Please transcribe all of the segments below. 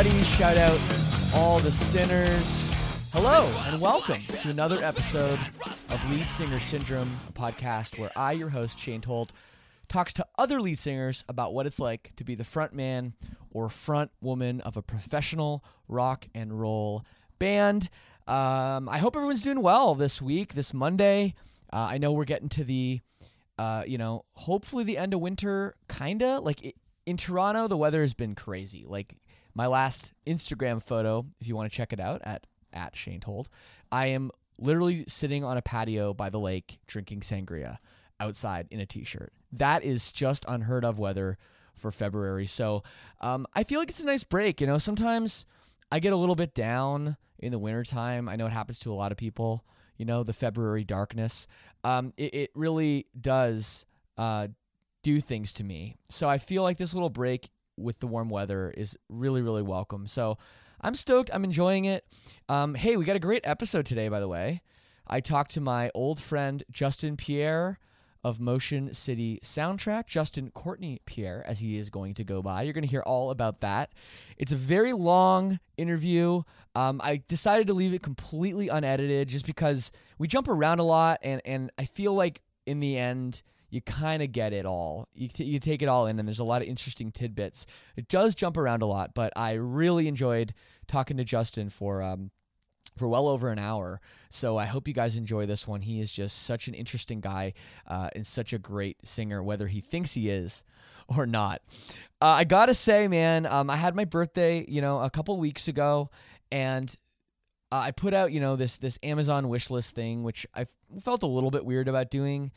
Everybody? Shout out all the sinners. Hello, and welcome to another episode of Lead Singer Syndrome, a podcast where I, your host, Shane Told, talks to other lead singers about what it's like to be the front man or front woman of a professional rock and roll band. Um, I hope everyone's doing well this week, this Monday. Uh, I know we're getting to the, uh, you know, hopefully the end of winter, kinda like it, in Toronto. The weather has been crazy. Like my last Instagram photo, if you want to check it out at at Shane Told, I am literally sitting on a patio by the lake drinking sangria outside in a t-shirt. That is just unheard of weather for February. So um, I feel like it's a nice break. You know, sometimes I get a little bit down in the wintertime. I know it happens to a lot of people. You know, the February darkness. Um, it, it really does uh, do things to me. So I feel like this little break with the warm weather is really, really welcome. So I'm stoked. I'm enjoying it. Um, hey, we got a great episode today, by the way. I talked to my old friend Justin Pierre of Motion City Soundtrack, Justin Courtney Pierre, as he is going to go by. You're going to hear all about that. It's a very long interview. Um, I decided to leave it completely unedited just because we jump around a lot, and, and I feel like in the end, you kind of get it all. You, t- you take it all in, and there's a lot of interesting tidbits. It does jump around a lot, but I really enjoyed talking to Justin for um, for well over an hour. So I hope you guys enjoy this one. He is just such an interesting guy uh, and such a great singer, whether he thinks he is or not. Uh, I gotta say, man, um, I had my birthday, you know, a couple weeks ago, and uh, I put out, you know, this this Amazon wish list thing, which I felt a little bit weird about doing.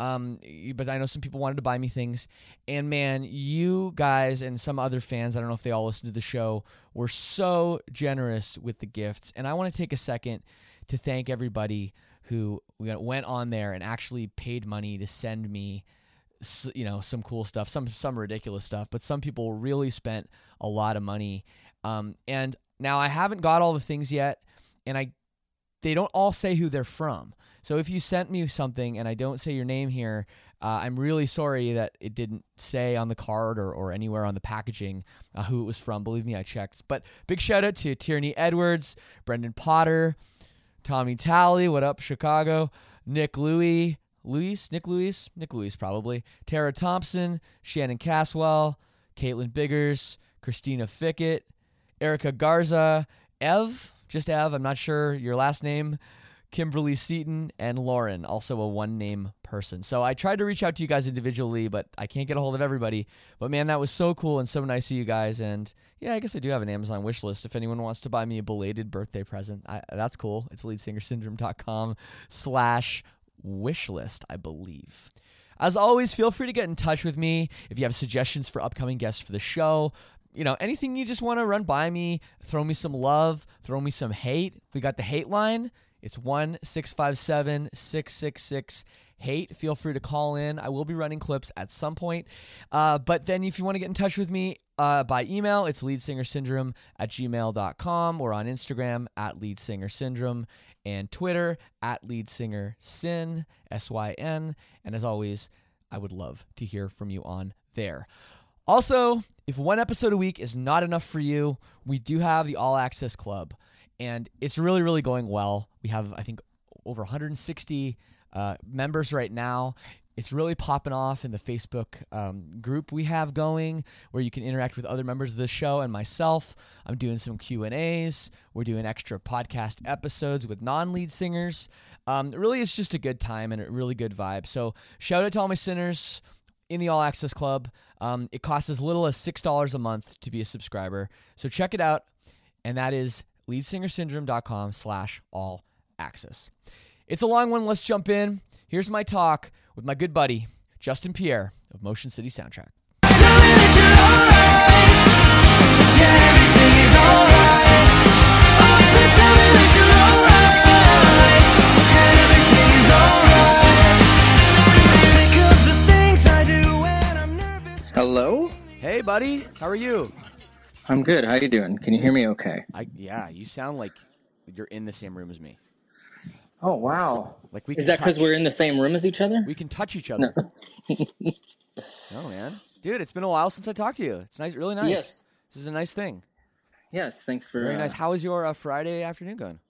Um, but I know some people wanted to buy me things, and man, you guys and some other fans, I don't know if they all listened to the show, were so generous with the gifts, and I want to take a second to thank everybody who went on there and actually paid money to send me, you know, some cool stuff, some some ridiculous stuff, but some people really spent a lot of money. Um, and now I haven't got all the things yet, and I they don't all say who they're from. So if you sent me something and I don't say your name here, uh, I'm really sorry that it didn't say on the card or, or anywhere on the packaging uh, who it was from. Believe me, I checked. But big shout out to Tierney Edwards, Brendan Potter, Tommy Talley, what up, Chicago, Nick Louie, Luis, Nick Louis, Nick Louis probably, Tara Thompson, Shannon Caswell, Caitlin Biggers, Christina Fickett, Erica Garza, Ev, just Ev, I'm not sure your last name. Kimberly Seaton, and Lauren, also a one name person. So I tried to reach out to you guys individually, but I can't get a hold of everybody. But man, that was so cool and so nice of you guys. And yeah, I guess I do have an Amazon wish list. If anyone wants to buy me a belated birthday present, I, that's cool. It's leadsingersyndrome.com slash wish list, I believe. As always, feel free to get in touch with me if you have suggestions for upcoming guests for the show you know, anything you just want to run by me, throw me some love, throw me some hate. We got the hate line. It's 1 657 666 hate. Feel free to call in. I will be running clips at some point. Uh, but then if you want to get in touch with me uh, by email, it's leadsingersyndrome at gmail.com or on Instagram at leadsingersyndrome and Twitter at leadsingersyn, S-Y-N. And as always, I would love to hear from you on there. Also, if one episode a week is not enough for you, we do have the All Access Club, and it's really, really going well. We have, I think, over 160 uh, members right now. It's really popping off in the Facebook um, group we have going, where you can interact with other members of the show and myself. I'm doing some Q and A's. We're doing extra podcast episodes with non-lead singers. Um, really, it's just a good time and a really good vibe. So shout out to all my sinners in the All Access Club. Um, it costs as little as six dollars a month to be a subscriber. So check it out, and that is leadsingersyndrome.com slash all access. It's a long one. Let's jump in. Here's my talk with my good buddy, Justin Pierre of Motion City Soundtrack. Hello? Hey, buddy. How are you? I'm good. How you doing? Can you hear me okay? I yeah, you sound like you're in the same room as me. Oh, wow. Like we Is that because we're in the same room as each other? we can touch each other. No. man, dude, it's been a while since I talked to you. It's nice, really nice. Yes. This is a nice thing. Yes, thanks for Very uh, nice. How is your uh, Friday afternoon going?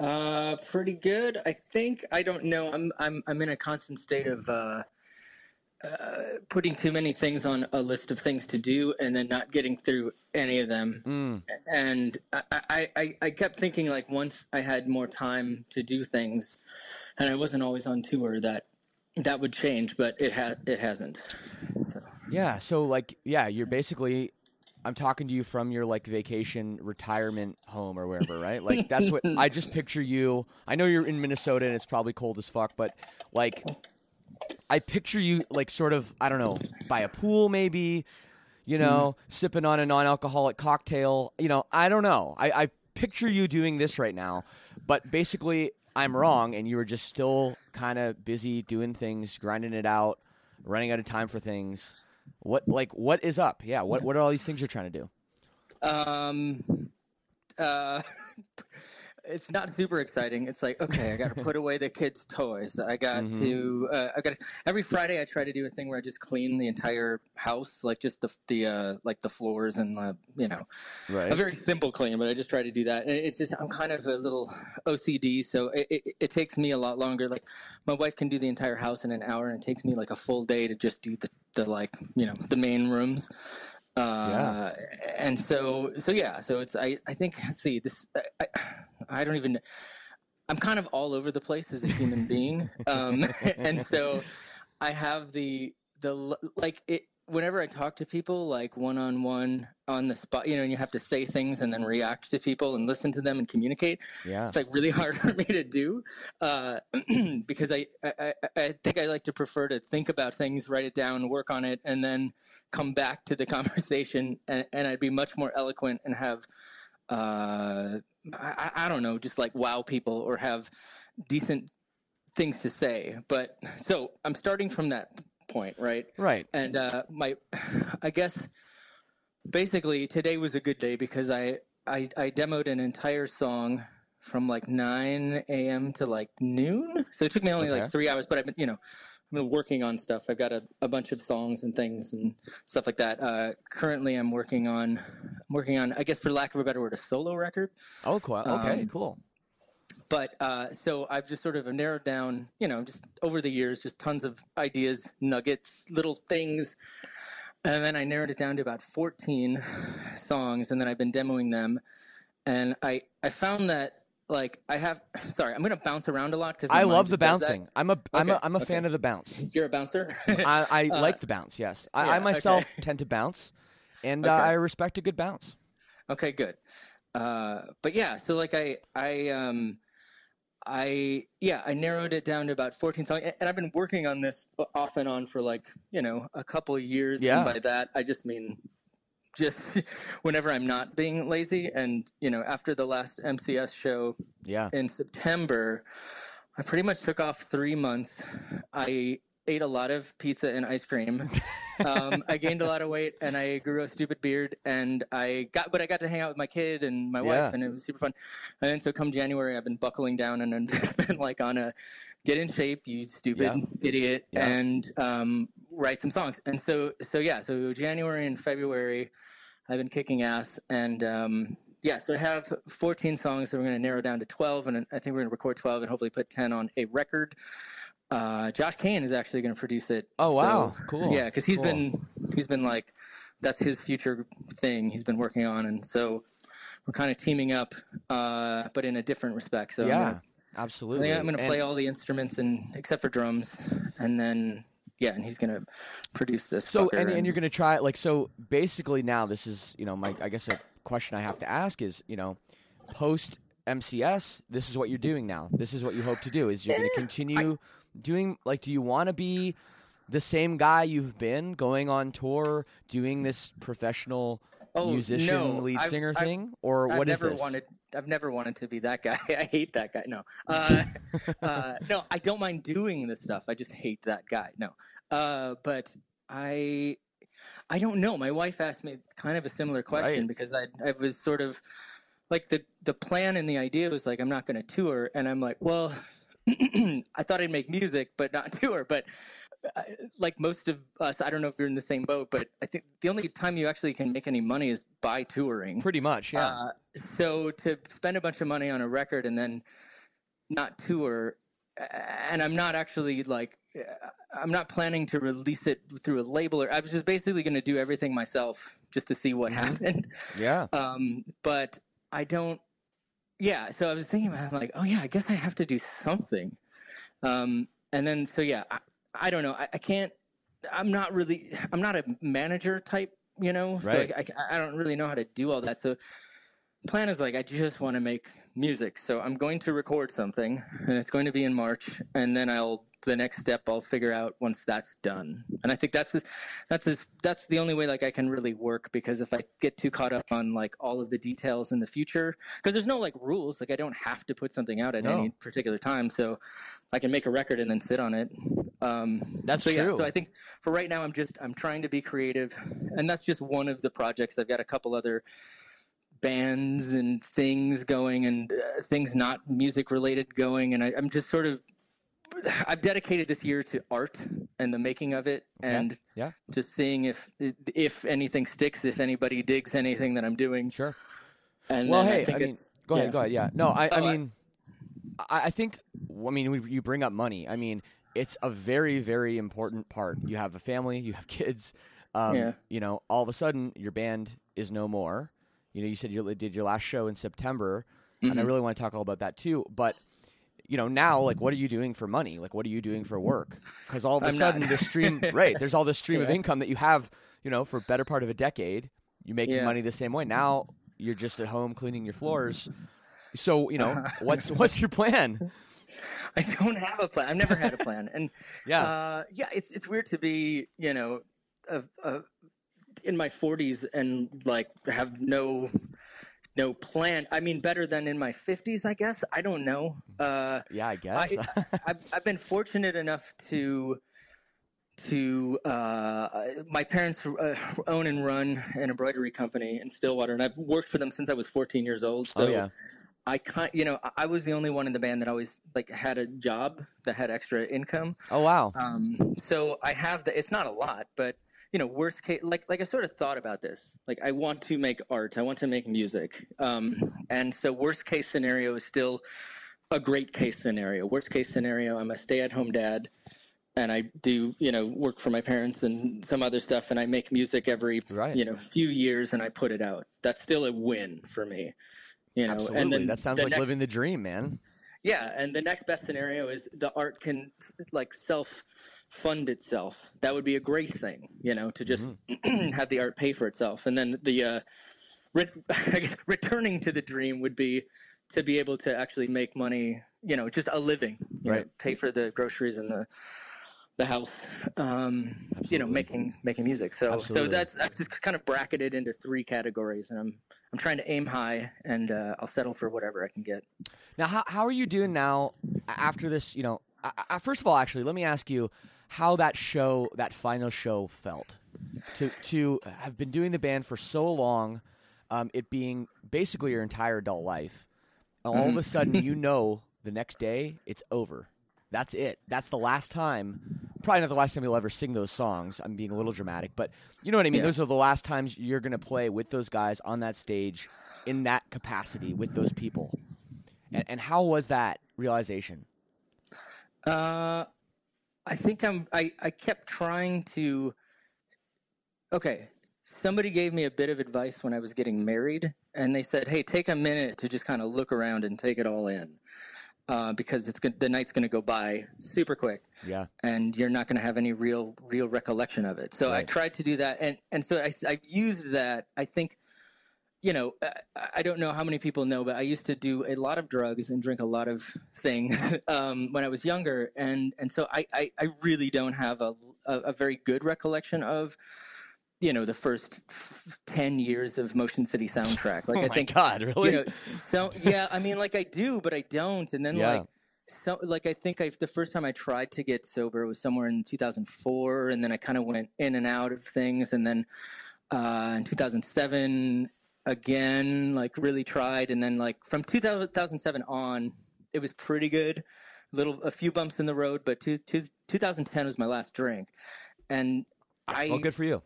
Uh pretty good. I think I don't know. I'm I'm I'm in a constant state of uh uh, putting too many things on a list of things to do and then not getting through any of them. Mm. And I, I, I, I kept thinking like once I had more time to do things and I wasn't always on tour that that would change, but it ha- it hasn't. So Yeah. So like, yeah, you're basically. I'm talking to you from your like vacation retirement home or wherever, right? Like that's what I just picture you. I know you're in Minnesota and it's probably cold as fuck, but like I picture you like sort of I don't know by a pool maybe, you know, sipping on a non-alcoholic cocktail. You know, I don't know. I, I picture you doing this right now, but basically I'm wrong, and you were just still kind of busy doing things, grinding it out, running out of time for things. What like what is up? Yeah, what what are all these things you're trying to do? Um, uh, it's not super exciting. It's like, okay, I got to put away the kids' toys. I got Mhm. to, uh, I got every Friday. I try to do a thing where I just clean the entire house, like just the the uh, like the floors and the you know, Right. a very simple clean. But I just try to do that, and it's just I'm kind of a little OCD, so it, it, it takes me a lot longer. Like my wife can do the entire house in an hour, and it takes me like a full day to just do the the like you know the main rooms. Uh, and so so yeah so it's i i think let's see this I, I, I don't even i'm kind of all over the place as a human being. Um and so i have the the like it whenever i talk to people like one on one on the spot you know and you have to say things and then react to people and listen to them and communicate yeah. it's like really hard for me to do uh, because I, I I- think I like to prefer to think about things, write it down, work on it, and then come back to the conversation, and, and I'd be much more eloquent and have uh, I I don't know, just like wow people or have decent things to say. But so I'm starting from that point, right? Right. and uh, my i guess basically today was a good day because i i, I demoed an entire song from like 9 a.m to like noon so it took me only Okay. like three hours but i've been you know i've been working on stuff i've got a, a bunch of songs and things and stuff like that uh, currently i'm working on i'm working on i guess for lack of a better word a solo record Oh, cool. Okay, Um, cool. But uh, so I've just sort of narrowed down, you know, just over the years, just tons of ideas, nuggets, little things, and then I narrowed it down to about 14 songs, and then I've been demoing them, and I I found that like I have sorry I'm gonna bounce around a lot because I love the bouncing. I'm a I'm a Okay, I'm a okay. fan of the bounce. You're a bouncer. I, I Uh, like the bounce. Yes, I, I myself okay. tend to bounce, and uh, I respect a good bounce. Okay, good. Uh, but yeah, so like I, I, um, I, yeah, I narrowed it down to about 14 songs, and I've been working on this off and on for like, you know, a couple of years. Yeah. And by that, I just mean just whenever I'm not being lazy. And you know, after the last MCS show Yeah. in September, I pretty much took off three months. I ate a lot of pizza and ice cream. um, I gained a lot of weight and I grew a stupid beard and I got, but I got to hang out with my kid and my Yeah. wife and it was super fun. And then so come January, I've been buckling down and I've been like on a get in shape, you stupid Yeah. idiot, Yeah. and um, write some songs. And so, so yeah, so January and February, I've been kicking ass and, um, yeah, so I have 14 songs that we're going to narrow down to 12, and I think we're going to record 12 and hopefully put 10 on a record. Uh, Josh Cain is actually going to produce it. Oh, So, wow. Cool. Yeah, because he's Cool. been he's been like that's his future thing he's been working on, and so we're kind of teaming up, uh, but in a different respect. So yeah. Absolutely. I'm going to And- play all the instruments and except for drums, and then yeah, and he's going to produce this. So fucker and, and you're gonna try it like so basically now this is you know my I guess a question I have to ask is you know post MCS this is what you're doing now this is what you hope to do is you're gonna continue doing like do you want to be the same guy you've been going on tour doing this professional Oh, musician no. lead I've- singer I've- thing or I've what is never this wanted. I've never wanted to be that guy. I hate that guy. No, uh, uh, no, I don't mind doing this stuff. I just hate that guy. No, uh, but I, I don't know. My wife asked me kind of a similar question Right. because I, I was sort of like the the plan and the idea was like I'm not going to tour, and I'm like, well, I thought I'd make music but not tour, but. uh, Like most of us, I don't know if you're in the same boat, but I think the only time you actually can make any money is by touring. pretty much yeah Uh, so to spend a bunch of money on a record and then not tour, and I'm not actually like, uh, I'm not planning to release it through a label or I was just basically going to do everything myself just to see what happened. yeah Um, but I don't, yeah. So I was thinking about, it, I'm like, oh yeah, I guess I have to do something. Um, and then, so yeah, I, I don't know. I, I can't, I'm not really, I'm not a manager type, you know, Right. so I, I, I don't really know how to do all that. So plan is like, I just want to make music. So I'm going to record something and it's going to be in March and then I'll, the next step I'll figure out once that's done. And I think that's, just, that's, just, that's the only way like I can really work because if I get too caught up on like all of the details in the future, because there's no like rules, like I don't have to put something out at No. any particular time. So I can make a record and then sit on it. Um, That's so, Yeah, so I think for right now, I'm just I'm trying to be creative, and that's just one of the projects. I've got a couple other bands and things going, and uh, things not music related going, and I, I'm just sort of I've dedicated this year to art and the making of it, Okay. and yeah just seeing if if anything sticks, if anybody digs anything that I'm doing. sure And well, hey, I, I mean, go ahead, go ahead. Yeah, no, I, Oh, I- mean, I, I think, I mean, when you bring up money. I mean, it's a very, very important part. You have a family, you have kids. Um, Yeah. You know, all of a sudden, your band is no more. You know, you said you did your last show in September, and I Mm-hmm. really want to talk all about that too. But you know, now, like, what are you doing for money? Like, what are you doing for work? Because all of a I'm not. sudden, the stream, right? There's all this stream of income that you have. You know, for better part of a decade, you're making Yeah. money the same way. Now you're just at home cleaning your floors. So you know, what's what's your plan? I don't have a plan. I've never had a plan, and Yeah. uh, yeah, it's it's weird to be you know, a, a, in my 40s and like have no no plan. I mean, better than in my 50s, I guess. I don't know. Uh, Yeah, I guess. I, I've, I've been fortunate enough to to uh, my parents uh, own and run an embroidery company in Stillwater, and I've worked for them since I was 14 years old. So oh yeah. I kind, you know, I- I was the only one in the band that always like had a job that had extra income. Oh wow. Um, so I have the. It's not a lot, but you know, worst case, like like I sort of thought about this. Like I want to make art. I want to make music. Um, and so worst case scenario is still a great case scenario. Worst case scenario, I'm a stay at home dad. And I do, you know, work for my parents and some other stuff, and I make music every, Right. you know, few years, and I put it out. That's still a win for me, you know. Absolutely. And then that sounds the like next- living the dream, man. yeah, and the next best scenario is the art can like self fund itself. That would be a great thing, you know, to just Mm-hmm. have the art pay for itself. And then the uh, re- I guess returning to the dream would be to be able to actually make money, you know, just a living, you know, Right. pay for the groceries and the the house, um, you know, making making music. So Absolutely. so that's I've just kind of bracketed into three categories, and I'm I'm trying to aim high, and uh, I'll settle for whatever I can get. Now, how how are you doing now after this? You know, I, I, first of all, actually, let me ask you how that show, that final show, felt to to have been doing the band for so long, um, it being basically your entire adult life. All of a sudden, you know, the next day it's over. That's it. That's the last time. Probably not the last time you'll ever sing those songs. I'm being a little dramatic, but you know what I mean. Yeah. Those are the last times you're going to play with those guys on that stage in that capacity with those people. And, and how was that realization? Uh, I think I'm. I I kept trying to. Okay, somebody gave me a bit of advice when I was getting married, and they said, "Hey, take a minute to just kind of look around and take it all in, uh, because it's gonna, the night's going to go by super quick." Yeah. and you're not going to have any real real recollection of it. So I tried to do that, and and so I I used that. I think, you know, I, I don't know how many people know, but I used to do a lot of drugs and drink a lot of things um, when I was younger, and and so I I, I really don't have a, a a very good recollection of. You know the first f- ten years of Motion City soundtrack. Like oh I think God, really? you know, so yeah, I mean, like I do, but I don't. And then Yeah. like, so like I think I the first time I tried to get sober was somewhere in 2004, and then I kind of went in and out of things, and then uh, in 2007 again, like really tried, and then like from 2007 on, it was pretty good. Little a few bumps in the road, but two, two, 2010 was my last drink, and I oh, good for you.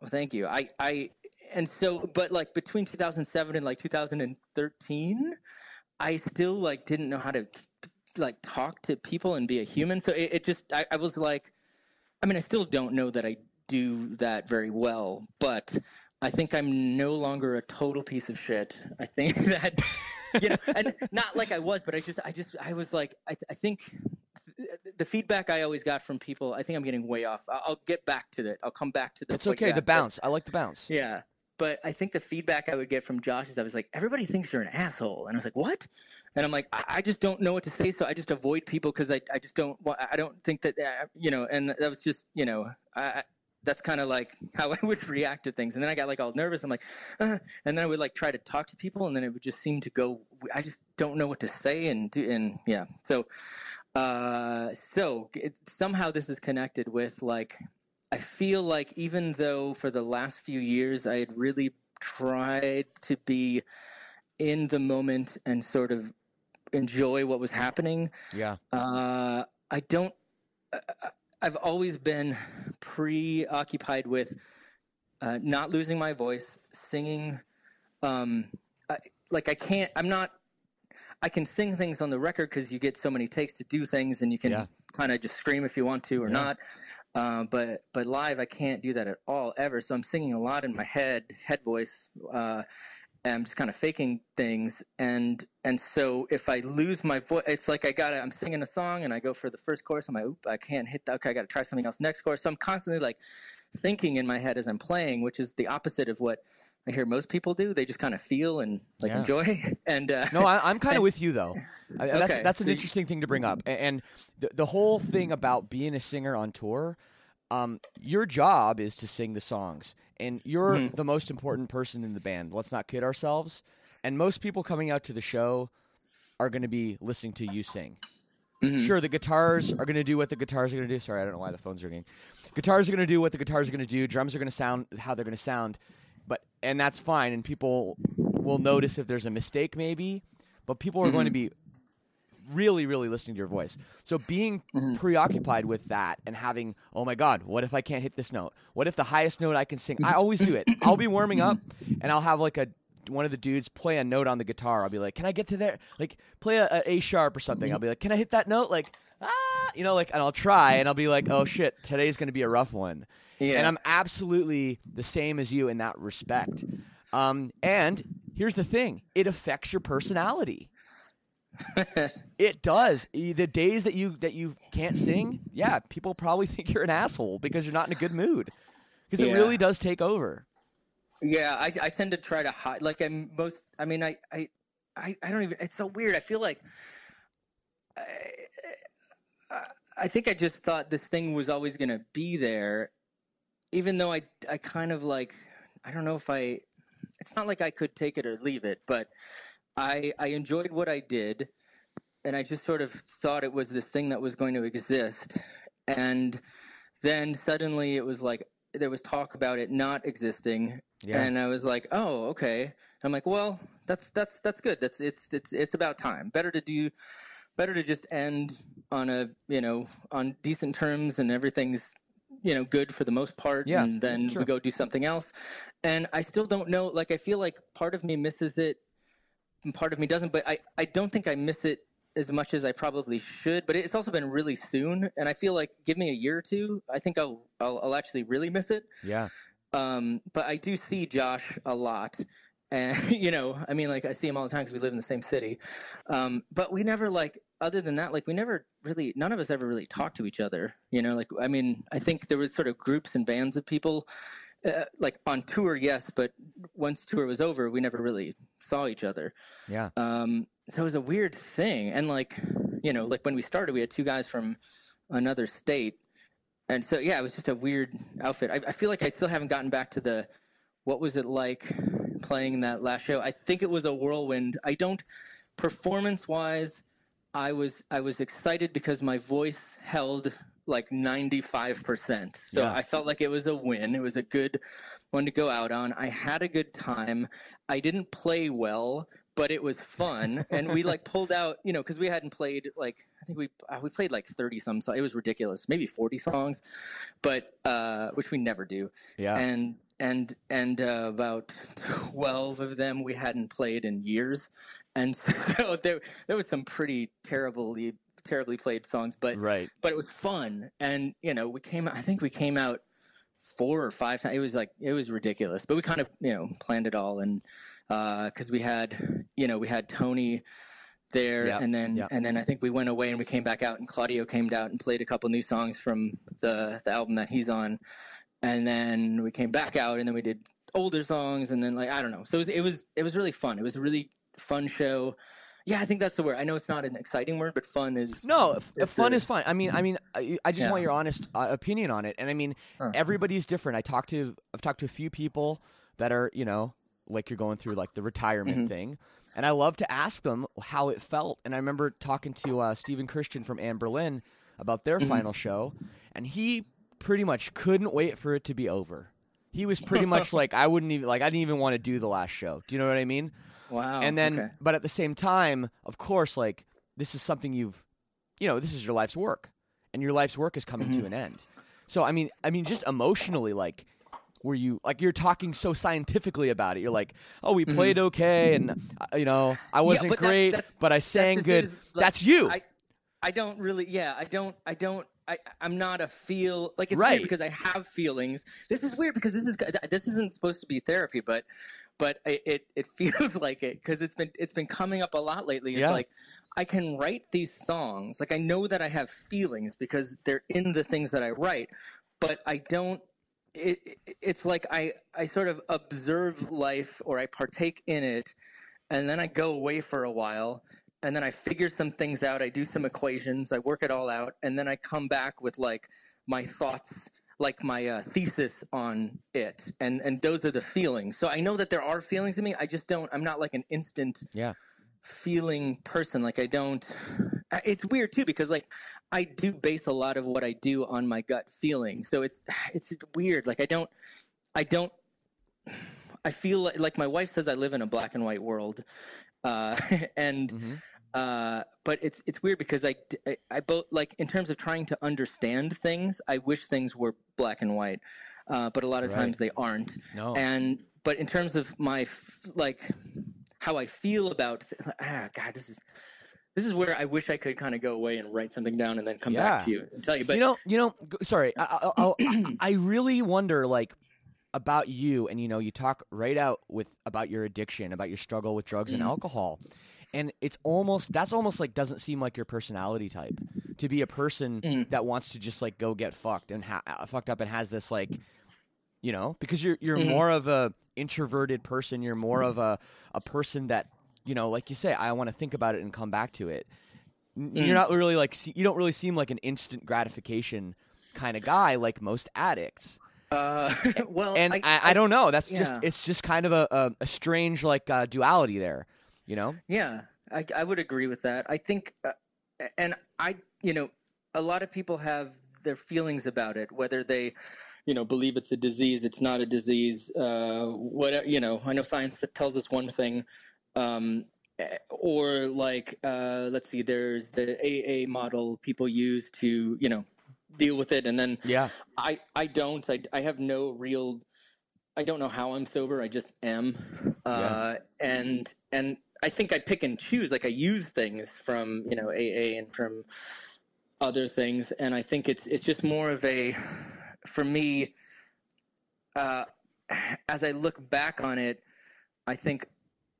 well, thank you. I, I, and so, but like between 2007 and like 2013, I still like didn't know how to like talk to people and be a human. So it, it just, I, I was like, I mean, I still don't know that I do that very well, but I think I'm no longer a total piece of shit. I think that, you know, and not like I was, but I just, I just, I was like, I, I think the feedback I always got from people, I think I'm getting way off. I'll, I'll get back to that. I'll come back to the. It's okay. The asked, but- bounce. I like the bounce. yeah. But I think the feedback I would get from Josh is I was like, everybody thinks you're an asshole. And I was like, what? And I'm like, I, I just don't know what to say. So I just avoid people because I, I just don't want, I don't think that, uh, you know, and that was just, you know, I- that's kind of like how I would react to things. And then I got like all nervous. I'm like, uh, and then I would like try to talk to people and then it would just seem to go, I just don't know what to say. And, do, and yeah. So, uh, so it, somehow this is connected with like, I feel like even though for the last few years I had really tried to be in the moment and sort of enjoy what was happening, Yeah. uh, I don't. I- I- I've always been preoccupied with uh, not losing my voice, singing. Um, I, like I can't. I'm not. I can sing things on the record because you get so many takes to do things, and you can Yeah. kind of just scream if you want to or Yeah. not. Uh, but but live, I can't do that at all ever. So I'm singing a lot in my head, head voice. Uh, and I'm just kind of faking things, and and so if I lose my voice, it's like I got to I'm singing a song and I go for the first chorus. I'm like, oop, I can't hit that. Okay, I got to try something else next chorus. So I'm constantly like thinking in my head as I'm playing, which is the opposite of what I hear most people do. They just kind of feel and like Yeah. enjoy. And uh, No, I, I'm kind of with you though. I, that's Okay, that's an so you- interesting thing to bring up, A- and the the whole thing about being a singer on tour. Um, your job is to sing the songs, and you're Mm-hmm. the most important person in the band. Let's not kid ourselves. And most people coming out to the show are going to be listening to you sing. Mm-hmm. Sure, the guitars are going to do what the guitars are going to do. Sorry, I don't know why the phone's ringing. Guitars are going to do what the guitars are going to do. Drums are going to sound how they're going to sound, but and that's fine. And people will notice if there's a mistake, maybe. But people are going to be really, really listening to your voice. So being preoccupied with that and having, oh my God, what if I can't hit this note? What if the highest note I can sing? I always do it. I'll be warming up and I'll have like a one of the dudes play a note on the guitar. I'll be like, can I get to there? Like play a, a A sharp or something. I'll be like, can I hit that note? Like ah, you know, like, and I'll try and I'll be like, oh shit, today's going to be a rough one. Yeah. And I'm absolutely the same as you in that respect. Um, and here's the thing: it affects your personality. It does. The days that you that you can't sing, yeah, people probably think you're an asshole because you're not in a good mood. Because it really does take over. Yeah, I, I tend to try to hide. Like I'm most. I mean, I, I, I, I don't even. It's so weird. I feel like. I, I think I just thought this thing was always going to be there, even though I I kind of like I don't know if I. It's not like I could take it or leave it, but I I enjoyed what I did, and I just sort of thought it was this thing that was going to exist, and then suddenly it was like there was talk about it not existing, Yeah. and I was like, oh okay. I'm like, well, that's that's that's good. That's it's it's it's about time. Better to do better to just end on a you know on decent terms and everything's you know good for the most part Yeah, and then sure. we go do something else and i still don't know like i feel like part of me misses it part of me doesn't but i i don't think i miss it as much as i probably should but it's also been really soon and i feel like give me a year or two i think i'll i'll, I'll actually really miss it Yeah. um, but I do see Josh a lot, and you know, I mean, like I see him all the time because we live in the same city. Um, but we never like, other than that, like we never really, none of us ever really talked to each other. You know, like I mean, I think there was sort of groups and bands of people, uh, like on tour, yes, but once tour was over, we never really saw each other. Yeah. Um, so it was a weird thing. And like, you know, like when we started, we had two guys from another state. And so, yeah, it was just a weird outfit. I, I feel like I still haven't gotten back to the what was it like playing that last show. I think it was a whirlwind. I don't, performance wise, I was I was excited because my voice held like 95%. So Yeah. I felt like it was a win. It was a good one to go out on. I had a good time. I didn't play well, but it was fun. and we like pulled out, you know, cuz we hadn't played like I think we uh, we played like 30 some songs. It was ridiculous. Maybe 40 songs. But uh which we never do Yeah. and and and uh, about 12 of them we hadn't played in years and so there there was some pretty terribly terribly played songs but right. but it was fun. And you know we came i think we came out four or five times it was like it was ridiculous but we kind of you know planned it all. And uh, because we had you know we had tony there Yeah, and then yeah. and then i think we went away and we came back out and claudio came out and played a couple new songs from the the album that he's on. And then we came back out and then we did older songs and then like i don't know. So it was it was, it was really fun. It was a really fun show yeah i think that's the word i know it's not an exciting word but fun is No, f- It's fun the- is fine. I mean, I mean, I, I just Yeah. want your honest uh, opinion on it. And I mean, Huh. everybody's different. I talked to, I've talked to a few people that are, you know, like you're going through like the retirement Mm-hmm. thing, and I love to ask them how it felt. And I remember talking to uh, Stephen Christian from Anberlin about their Mm-hmm. final show, and he pretty much couldn't wait for it to be over. He was pretty much like, I wouldn't even like, I didn't even want to do the last show. Do you know what I mean? Wow and then okay. but at the same time of course like this is something you've you know this is your life's work and your life's work is coming Mm-hmm. to an end so i mean i mean just emotionally like were you like you're talking so scientifically about it you're like oh we played okay and uh, you know i wasn't Mm-hmm. that's- great that's- but i sang good is, like, that's you I, I don't really yeah i don't i don't I, I'm not a feel like it's Right. weird because I have feelings. This is weird because this is this isn't supposed to be therapy, but but it it, it feels like it because it's been it's been coming up a lot lately. It's Yeah. like I can write these songs, like I know that I have feelings because they're in the things that I write, but I don't. It, it, it's like I I sort of observe life or I partake in it, and then I go away for a while, and then I figure some things out. I do some equations, I work it all out, and then I come back with like my thoughts, like my uh, thesis on it, and and those are the feelings. So I know that there are feelings in me. I just don't. I'm not like an instant yeah feeling person. Like I don't. It's weird too because like I do base a lot of what I do on my gut feeling. So it's it's weird. Like I don't I don't I feel like, like my wife says I live in a black and white world, uh, and Mhm. uh, but it's it's weird because I I both like in terms of trying to understand things. I wish things were black and white, uh, but a lot of Right. times they aren't. no And but in terms of my f- like how I feel about th- ah God, this is this is where I wish I could kind of go away and write something down and then come back to you and tell you. But you know, you know. Sorry, I, I, I, I really wonder, like, about you, and you know, you talk right out with about your addiction, about your struggle with drugs and Mhm. alcohol, and it's almost that's almost like doesn't seem like your personality type to be a person Mhm. that wants to just like go get fucked and ha- uh, fucked up and has this like, you know, because you're you're Mhm. more of a introverted person, you're more of a a person that you know, like you say, I want to think about it and come back to it Mm. You're not really like you don't really seem like an instant gratification kind of guy like most addicts. Uh, well, And I, I, don't know. That's just it's just kind of a a, a strange like uh, duality there. You know? Yeah, I, I would agree with that. I think, uh, and I, you know, a lot of people have their feelings about it, whether they, you know, believe it's a disease, it's not a disease. Uh, what you know, I know science tells us one thing, um, eh, or like, uh, let's see, there's the AA model people use to, you know, deal with it, and then Yeah. I I don't. I I have no real. I don't know how I'm sober. I just am. Uh, and and I think I pick and choose. Like I use things from you know AA and from other things, and I think it's it's just more of a for me. Uh, as I look back on it, I think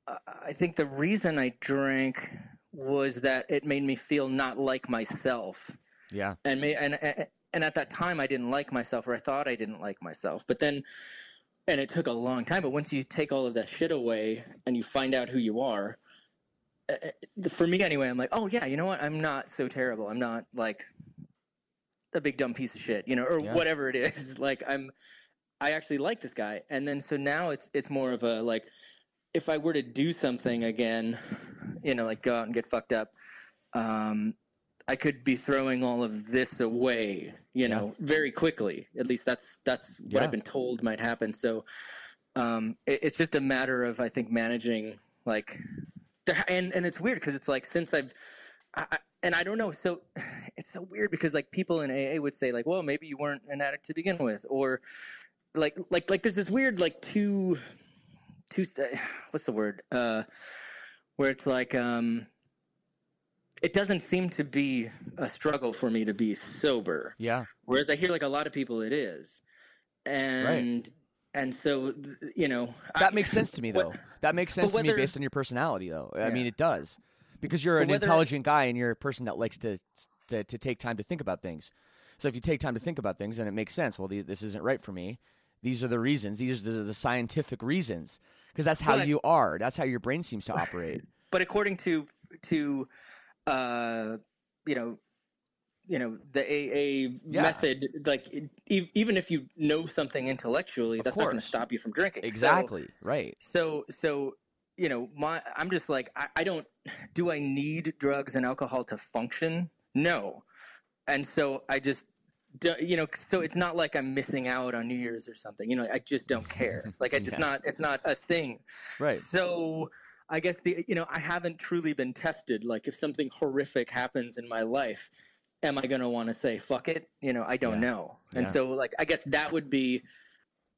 I think the reason I drank was that it made me feel not like myself Yeah. and may, and and- at that time I didn't like myself or I thought I didn't like myself. But then and it took a long time but once you take all of that shit away and you find out who you are uh, uh, for me anyway I'm like oh yeah you know what? I'm not so terrible. I'm not like a big dumb piece of shit you know or Yeah. whatever it is. Like I'm I actually like this guy. And then so now it's it's more of a like if I were to do something again you know like go out and get fucked up um I could be throwing all of this away, you know, very quickly. At least that's that's what Yeah. I've been told might happen. So um, it, it's just a matter of I think managing like, and and it's weird because it's like since I've, I, I- and I don't know. So it's so weird because like people in AA would say like, well, maybe you weren't an addict to begin with, or like like like there's this weird like two two what's the word uh where it's like um it doesn't seem to be a struggle for me to be sober Yeah. whereas i hear like a lot of people it is and and so you know That I- makes sense to me what- though. That makes sense to me based on your personality though. I mean it does. Because you're But an whether- intelligent guy and you're a person that likes to, to to take time to think about things. So if you take time to think about things then it makes sense. Well, the, this isn't right for me. These are the reasons. These are the, the scientific reasons. Because that's how But- you are. That's how your brain seems to operate. but according to to uh you know you know the AA Yeah. method like e- even if you know something intellectually Of that's not going to stop you from drinking So- exactly. right. so so you know my i'm just like I, I don't do i need drugs and alcohol to function no and so i just you know so it's not like i'm missing out on new year's or something you know i just don't care like it's Yeah. not it's not a thing Right. so i guess the you know i haven't truly been tested like if something horrific happens in my life am i going to want to say fuck it you know i don't Yeah. know and Yeah. so like i guess that would be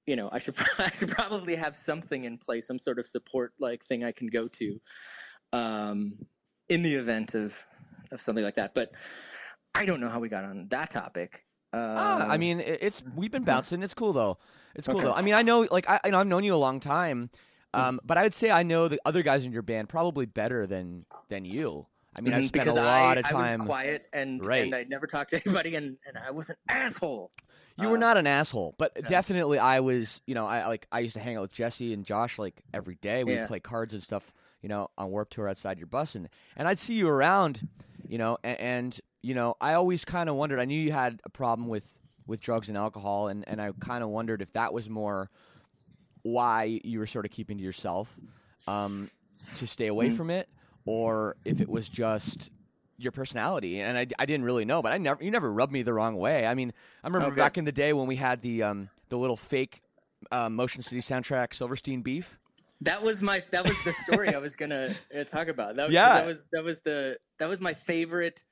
you know i should i should probably have something in place some sort of support like thing i can go to um in the event of of something like that but i don't know how we got on that topic uh, Ah, I mean, it's we've been bouncing. It's cool though. It's cool Okay. though. I mean, I know, like, I, I know I've known you a long time, um, but I would say I know the other guys in your band probably better than than you. I mean, I've mhm, spent because a lot I, of I time. was quiet and Right. and I never talked to anybody and, and I was an asshole. You were Uh, not an asshole, but definitely I was. You know, I like I used to hang out with Jesse and Josh like every day. We'd Yeah. play cards and stuff. You know, on Warped Tour outside your bus, and and I'd see you around. You know, and, and you know, I always kind of wondered. I knew you had a problem with with drugs and alcohol, and and I kind of wondered if that was more why you were sort of keeping to yourself um, to stay away Mm. from it, or if it was just your personality. And I, I didn't really know, but I never you never rubbed me the wrong way. I mean, I remember Okay. back in the day when we had the um, the little fake uh, Motion City soundtrack Silverstein beef. That was my that was the story I was gonna uh, talk about. That, was- Yeah. that was that was the that was my favorite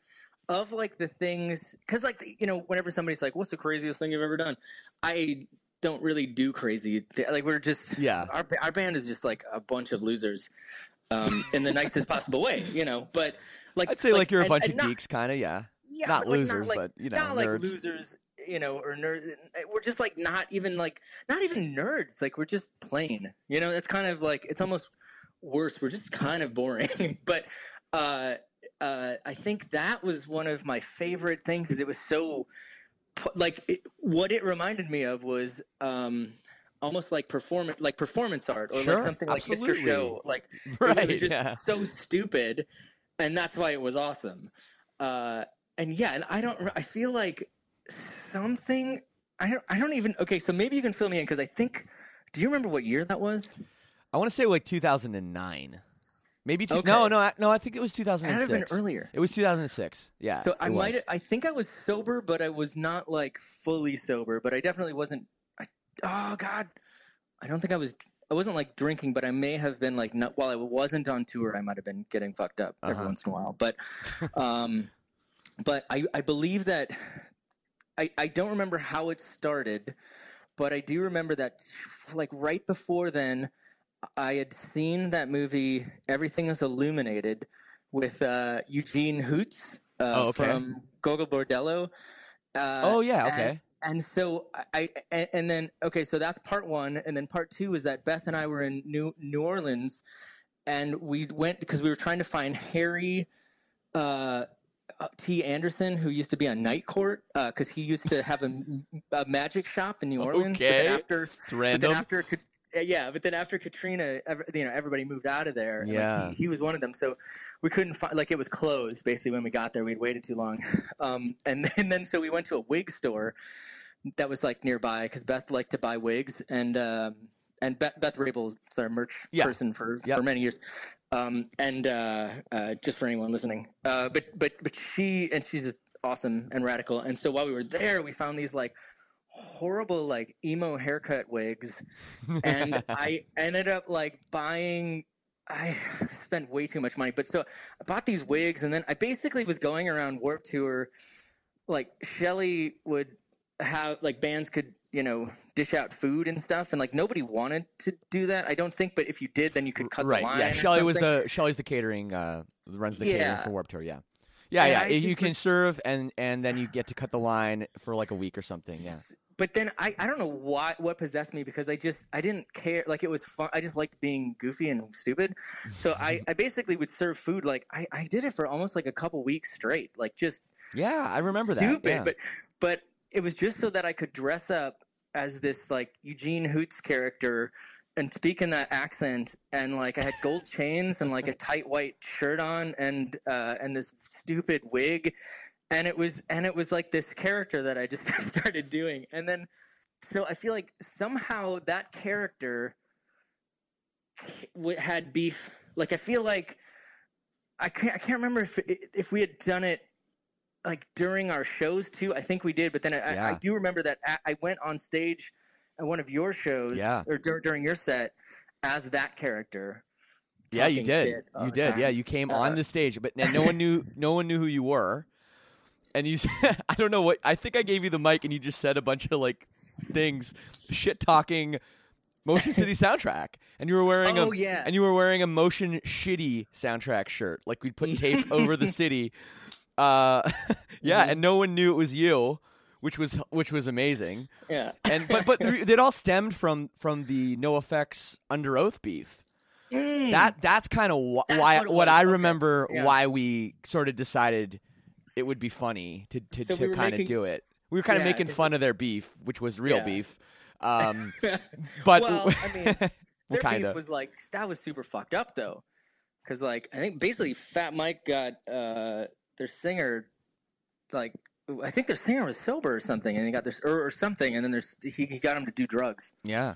of like the things because like you know whenever somebody's like, "What's the craziest thing you've ever done?" I don't really do crazy. Like we're just Yeah. Our our band is just like a bunch of losers, um, in the nicest possible way, you know. But like I'd say like, you're a and- bunch and of not- geeks, kind of. Yeah. yeah, Not like, losers, like- but, you know, not like nerds. losers, you know, or nerds. We're just like not even like not even nerds. Like we're just plain. You know, it's kind of like it's almost worse. We're just kind of boring. but uh, uh, I think that was one of my favorite things because it was so like it, what it reminded me of was. Um, Almost like performance, like performance art, or Sure, like something like Mr. Show. Like it was just yeah. so stupid, and that's why it was awesome. uh, and yeah, and I don't. I feel like something. I don't. I don't even. Okay, so maybe you can fill me in because I think. Do you remember what year that was? I want to say like 2009. Maybe two, Okay. no, no, I- no. I think it was It had 2006. to have been earlier. It was 2006. Yeah. So I might. I think I was sober, but I was not like fully sober. But I definitely wasn't. I, oh God, I don't think I was. I wasn't like drinking, but I may have been like. Not, while I wasn't on tour, I might have been getting fucked up every Uh-huh. once in a while. But, um, but I I believe that. I I don't remember how it started, but I do remember that like right before then. I had seen that movie Everything is Illuminated with uh, Eugene Hütz uh, Oh, okay. from Gogol Bordello. Uh, Oh yeah. Okay. And, so I, and, and then okay, so that's part one, and then part two is that Beth and I were in New New Orleans, and we went because we were trying to find Harry. Uh, uh, T. Anderson, who used to be on Night Court, because he used to have a, a magic shop in New Orleans. But then Okay. after It's but then after, uh, yeah, but then after Katrina, ev- you know, everybody moved out of there. and, like, Yeah. he, he was one of them. So we couldn't find, like, it was closed basically when we got there. We'd waited too long, um, and then, then so we went to a wig store that was like nearby because Beth liked to buy wigs, and um, and Beth, Beth Rabel is our merch Yeah. person for Yep. for many years. Um, and uh, uh, just for anyone listening, uh, but but but she and she's just awesome and radical. And so while we were there, we found these like horrible like emo haircut wigs and i ended up like buying i spent way too much money but so i bought these wigs and then i basically was going around Warped Tour like shelly would have like bands could you know dish out food and stuff and like nobody wanted to do that i don't think but if you did then you could cut right. the line Yeah. Shelly was the Shelly's the catering. Uh, runs the catering for Warped Tour. Yeah. Yeah. And Yeah. I you can was- serve and and then you get to cut the line for like a week or something. Yeah. But then I, I don't know why what possessed me because I just I didn't care like it was fun I just liked being goofy and stupid so I, I basically would serve food like I, I did it for almost like a couple weeks straight like just Yeah. I remember stupid that. Yeah. but but it was just so that I could dress up as this like Eugene Hütz character and speak in that accent and like I had gold chains and like a tight white shirt on and uh and this stupid wig and it was and it was like this character that I just started doing and then so I feel like somehow that character had beef like I feel like I can't I can't remember if if we had done it like during our shows too. I think we did, but then I, I, I do remember that I went on stage at one of your shows, Yeah. or dur- during your set as that character. Yeah, you did. You did. Yeah, you came Uh, on the stage, but no one knew. No one knew who you were. And you, said- I don't know what. I think I gave you the mic, and you just said a bunch of like things, shit talking, Motion City soundtrack, and you were wearing Oh, a yeah. and you were wearing a Motion Shitty soundtrack shirt, like we'd put tape over the city. Uh, yeah, Mm-hmm. and no one knew it was you, which was which was amazing. Yeah, And but but it all stemmed from from the NOFX Under Oath beef. Mm. That that's kind of wh- why what what I okay. remember Yeah. why we sort of decided it would be funny to to, So to we kind of do it. We were kind of Yeah, making fun of their beef, which was real Yeah. beef. Um, but well, I mean, their beef was like that was super fucked up though, because like I think basically Fat Mike got uh their singer, like I think their singer was sober or something, and he got this or, or something, and then there's he, he got him to do drugs. Yeah.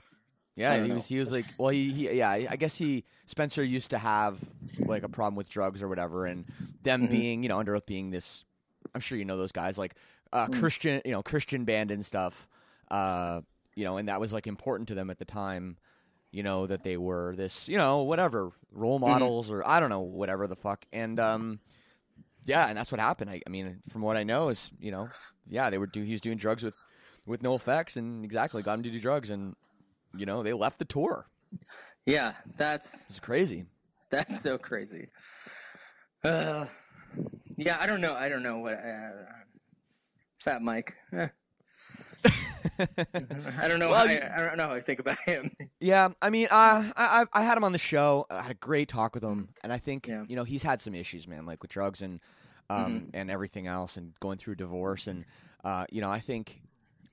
Yeah, he know. was. He was like, well, he, he, yeah. I guess he Spencer used to have like a problem with drugs or whatever, and them Mhm. being, you know, Under Oath being this. I'm sure you know those guys, like uh, Mm. Christian, you know, Christian band and stuff. Uh, you know, and that was like important to them at the time. You know that they were this, you know, whatever role Mm-hmm. models or I don't know, whatever the fuck, and um, yeah, and that's what happened. I, I mean, from what I know is, you know, yeah, they were do he was doing drugs with with NOFX, and exactly got him to do drugs, and you know, they left the tour. Yeah, that's It's crazy. that's so crazy. Uh, yeah, I don't know. I don't know what. Uh, Fat Mike. eh. I don't know. Well, I, I don't know how I think about him. Yeah, I mean, uh, I I I had him on the show. I had a great talk with him, and I think Yeah. you know he's had some issues, man, like with drugs and um and everything else, and going through divorce, and uh, you know, I think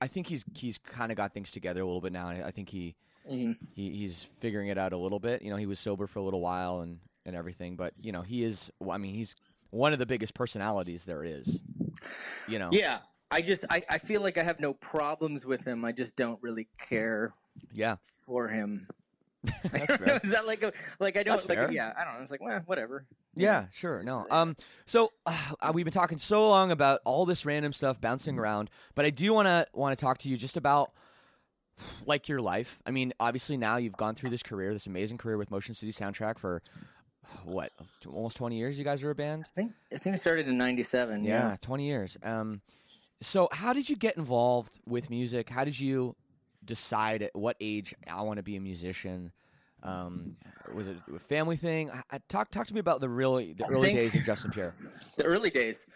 I think he's he's kind of got things together a little bit now. I think he Mhm. he he's figuring it out a little bit. You know, he was sober for a little while and and everything, but you know, he is. I mean, he's one of the biggest personalities there is. You know. Yeah, I just I, I feel like I have no problems with him. I just don't really care Yeah. for him. Is that like a like I don't like yeah I don't know. It's like well whatever. Yeah, sure. No. Um. So uh, we've been talking so long about all this random stuff bouncing around, but I do want to want to talk to you just about like your life. I mean, obviously now you've gone through this career, this amazing career with Motion City Soundtrack for what almost twenty years. You guys are a band. I think I think we started in '97. Yeah, twenty years. Um. So how did you get involved with music? How did you decide at what age I want to be a musician? Um, was it a family thing? I, I- talk talk to me about the really the early days of Justin Pierre. the early days.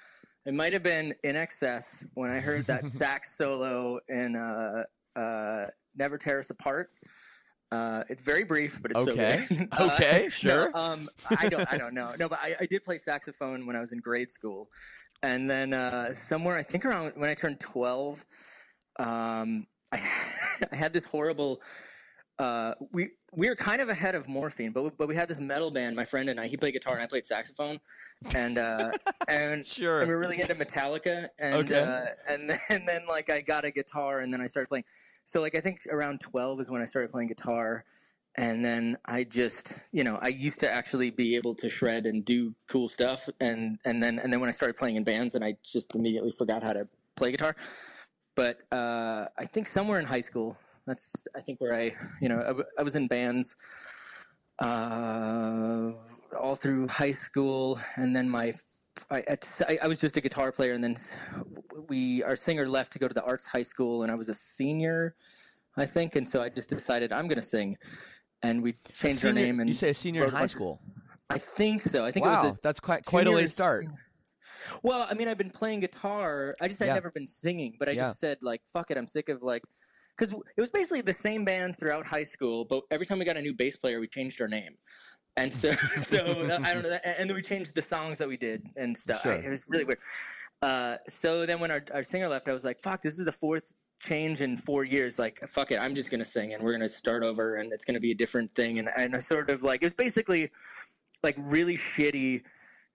It might have been INXS when I heard that sax solo in uh, uh, "Never Tear Us Apart." Uh, it's very brief, but it's Okay. so good. Uh, Okay, no, sure. um, I don't. I don't know. No, but I, I did play saxophone when I was in grade school, and then uh, somewhere I think around when I turned twelve, um, I, I had this horrible. Uh, we we were kind of ahead of morphine, but we, but we had this metal band. My friend and I. He played guitar and I played saxophone, and uh, and Sure. and we were really into Metallica, and Okay. uh, and then, and then like I got a guitar, and then I started playing. So like I think around twelve is when I started playing guitar, and then I just you know I used to actually be able to shred and do cool stuff, and and then and then when I started playing in bands, and I just immediately forgot how to play guitar. But uh, I think somewhere in high school, that's I think where I you know I was in bands uh, all through high school, and then my I, at, I I was just a guitar player, and then we our singer left to go to the arts high school, and I was a senior, I think, and so I just decided I'm going to sing, and we changed our name. And you say a senior in high school. I think so. I think Wow, it was a that's quite quite a late start. senior- Well, I mean, I've been playing guitar. I just had Yeah. never been singing, but I Yeah. just said like, "Fuck it," I'm sick of like, because it was basically the same band throughout high school, but every time we got a new bass player, we changed our name, and so so I don't know, and then we changed the songs that we did and stuff. Sure. It was really weird. Uh, so then when our, our singer left, I was like, "Fuck, this is the fourth change in four years. Like, fuck it, I'm just gonna sing, and we're gonna start over, and it's gonna be a different thing." And and I sort of like it was basically like really shitty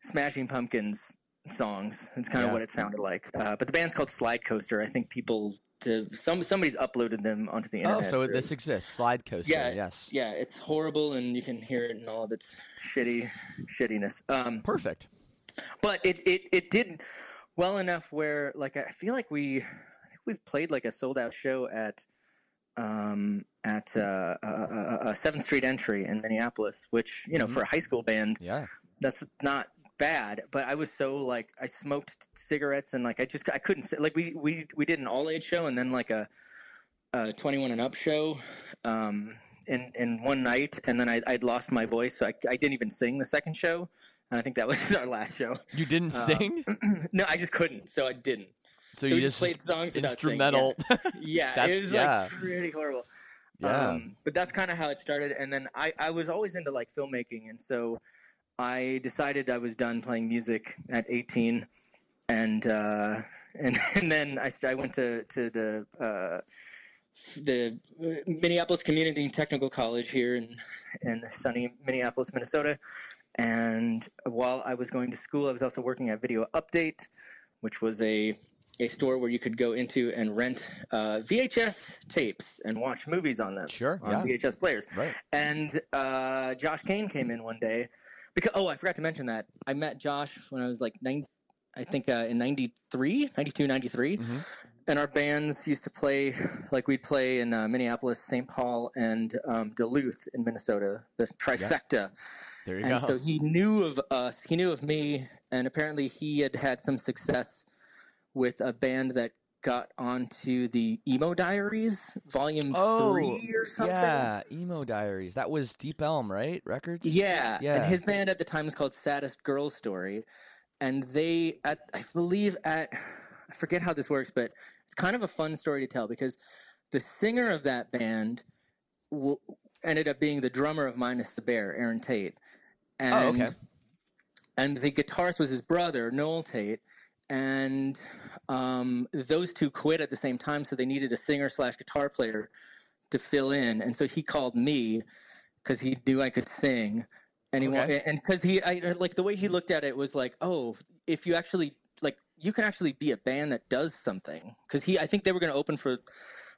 Smashing Pumpkins songs. It's kind Yeah. of what it sounded like. Uh, but the band's called Slide Coaster. I think people, the, some somebody's uploaded them onto the internet. Oh, internet. so this exists. Slide coaster. Yeah. Yes. yeah, it's horrible, and you can hear it in all of its shitty shittiness. Um, Perfect. but it it it did well enough where like I feel like we I think we've played like a sold out show at um at uh, uh, uh, uh, Seventh Street Entry in Minneapolis, which you know Mhm. for a high school band Yeah. that's not bad but i was so like i smoked cigarettes and like i just i couldn't sit like we we we did an all age show and then like a, a 21 and up show um in in one night and then I, i'd lost my voice so I, I didn't even sing the second show and i think that was our last show You didn't Uh, sing, no i just couldn't so i didn't so so you just, just played songs instrumental. yeah That's- it was yeah. like pretty horrible yeah. um, but that's kind of how it started. And then I, I was always into like filmmaking, and so I decided I was done playing music at 18, and uh, and and then I, I went to to the uh, the Minneapolis Community Technical College here in in sunny Minneapolis, Minnesota. And while I was going to school, I was also working at Video Update, which was a a store where you could go into and rent uh, VHS tapes and watch movies on them. Sure, on yeah. VHS players. Right. And uh, Josh Cain came in one day because oh, I forgot to mention that I met Josh when I was like nine, I think uh, in 93, 92, 93. Mhm. And our bands used to play, like we'd play in uh, Minneapolis, St. Paul, and um, Duluth in Minnesota, the trifecta. There you And go. so he knew of us, he knew of me, and apparently he had had some success with a band that got onto the Emo Diaries, Volume oh, Three or something. yeah. Emo Diaries. That was Deep Elm, right? Records. Yeah, Yeah. and his band at the time was called Saddest Girl Story, and they, at I believe at, I forget how this works, but it's kind of a fun story to tell because the singer of that band w- ended up being the drummer of Minus the Bear, Erin Tate, oh, and Oh, okay. and the guitarist was his brother, Noel Tate. And um, those two quit at the same time, so they needed a singer slash guitar player to fill in. And so he called me because he knew I could sing. and he Okay. and because he I, like the way he looked at it was like, oh, if you actually like, you can actually be a band that does something. Because he, I think they were going to open for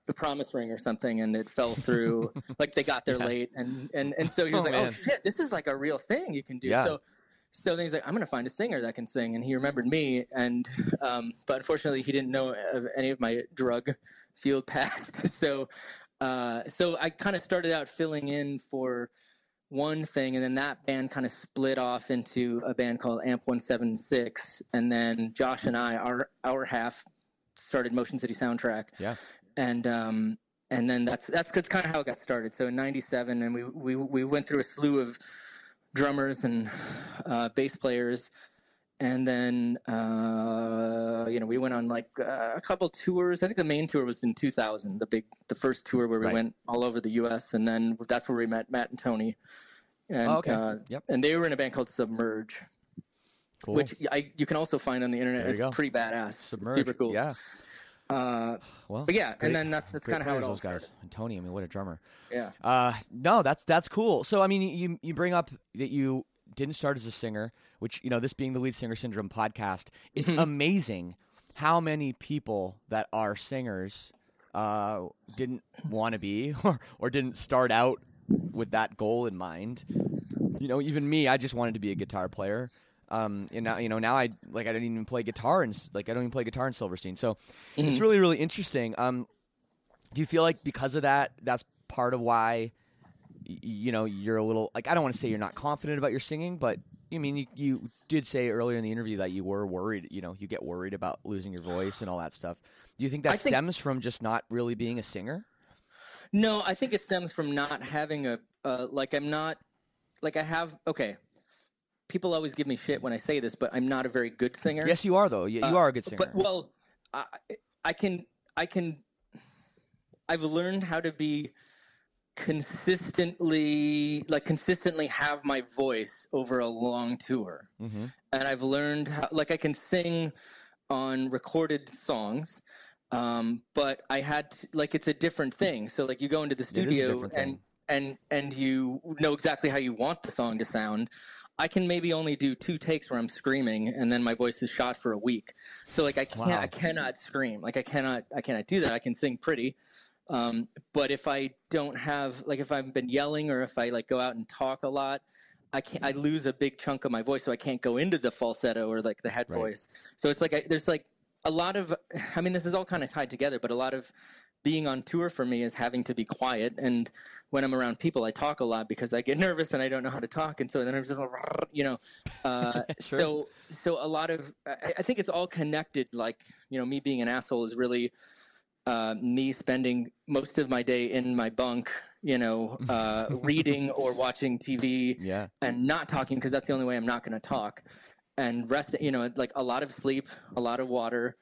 the Promise Ring or something, and it fell through. like they got there late, and and and so he was Oh, like, man. oh shit, this is like a real thing you can do. Yeah. So. So then he's like, I'm gonna find a singer that can sing, and he remembered me, and um, but unfortunately he didn't know of any of my drug field past. so, uh, so I kind of started out filling in for one thing, and then that band kind of split off into a band called Amp One Seven Six, and then Josh and I, our our half, started Motion City Soundtrack, Yeah. and um, and then that's that's that's kind of how it got started. So in '97, and we we we went through a slew of drummers and uh, bass players. And then, uh, you know, we went on like uh, a couple tours. I think the main tour was in 2000, the big, the first tour where we Right. went all over the U.S. And then that's where we met Matt and Tony. And, Oh, okay. uh, Yep. And they were in a band called Submerged, Cool. which I, you can also find on the internet. It's go. pretty badass. Submerged. Super cool. Yeah. Uh, Well. but yeah, great- and then that's that's kind of how it all those guys. And Tony, I mean, what a drummer. Yeah. Uh, no, that's that's cool. So I mean, you you bring up that you didn't start as a singer, which you know, this being the lead singer syndrome podcast, it's Mm-hmm. amazing how many people that are singers uh, didn't want to be or or didn't start out with that goal in mind. You know, even me, I just wanted to be a guitar player. Um, and now you know now I like I didn't even play guitar and like I don't even play guitar in Silverstein. So it's really really interesting. Um, do you feel like because of that, that's part of why y- you know you're a little like I don't want to say you're not confident about your singing, but I mean you, you did say earlier in the interview that you were worried. You know, you get worried about losing your voice and all that stuff. Do you think that I think- stems from just not really being a singer? No, I think it stems from not having a uh, like I'm not like I have okay. People always give me shit when I say this, but I'm not a very good singer. Yes, you are though. You, you are a good singer. But well, I, I can I can I've learned how to be consistently like consistently have my voice over a long tour. hmm And I've learned how like I can sing on recorded songs. Um, but I had to, like it's a different thing. So like you go into the studio and and and you know exactly how you want the song to sound. I can maybe only do two takes where I'm screaming, and then my voice is shot for a week. So like I can't, Wow. I cannot scream. Like I cannot, I cannot do that. I can sing pretty, um, but if I don't have, like, if I've been yelling or if I like go out and talk a lot, I can't. I lose a big chunk of my voice, so I can't go into the falsetto or like the head Right. voice. So it's like I, there's like a lot of. I mean, this is all kind of tied together, but a lot of being on tour for me is having to be quiet and when i'm around people i talk a lot because i get nervous and i don't know how to talk and so then i'm just you know uh, Sure. so so a lot of I, I think it's all connected like you know me being an asshole is really uh, me spending most of my day in my bunk you know uh, reading or watching tv Yeah. and not talking because that's the only way i'm not going to talk and rest you know like a lot of sleep a lot of water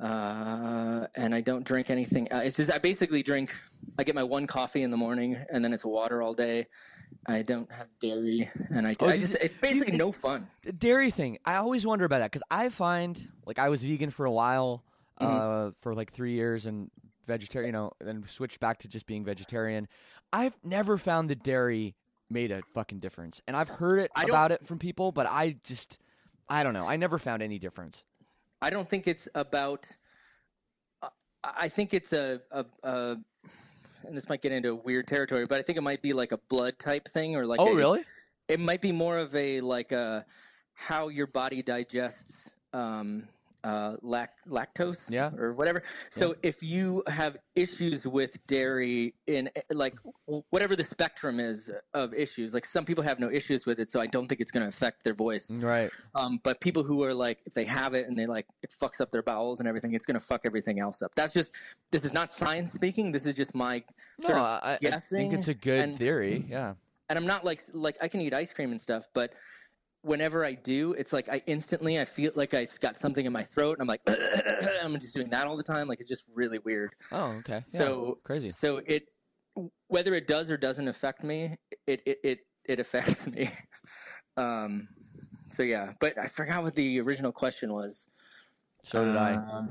uh, and I don't drink anything. Uh, it's just I basically drink. I get my one coffee in the morning, and then it's water all day. I don't have dairy, and I, Oh, I just it's basically you- no fun. The dairy thing, I always wonder about that because I find like I was vegan for a while, uh, for like three years, and vegetarian, you know, then switched back to just being vegetarian. I've never found the dairy made a fucking difference, and I've heard it about it from people, but I just, I don't know, I never found any difference. I don't think it's about. Uh, I think it's a, a, a, and this might get into weird territory, but I think it might be like a blood type thing, or like oh, a- really? it might be more of a like a how your body digests um, uh, lac- lactose Yeah. or whatever. So if you have issues with dairy in like whatever the spectrum is of issues, like some people have no issues with it, so I don't think it's going to affect their voice. Right. Um, but people who are like, if they have it and they like, it fucks up their bowels and everything, it's going to fuck everything else up. That's just, this is not science speaking. This is just my No, I, I think it's a good and- theory. Yeah. and I'm not like like I can eat ice cream and stuff, but whenever I do, it's like I instantly I feel like I got something in my throat, and I'm like I'm just doing that all the time. Like it's just really weird. Oh, okay. Yeah. So crazy. So it whether it does or doesn't affect me, it it it, it affects me. um. So yeah, but I forgot what the original question was. So did I. Um,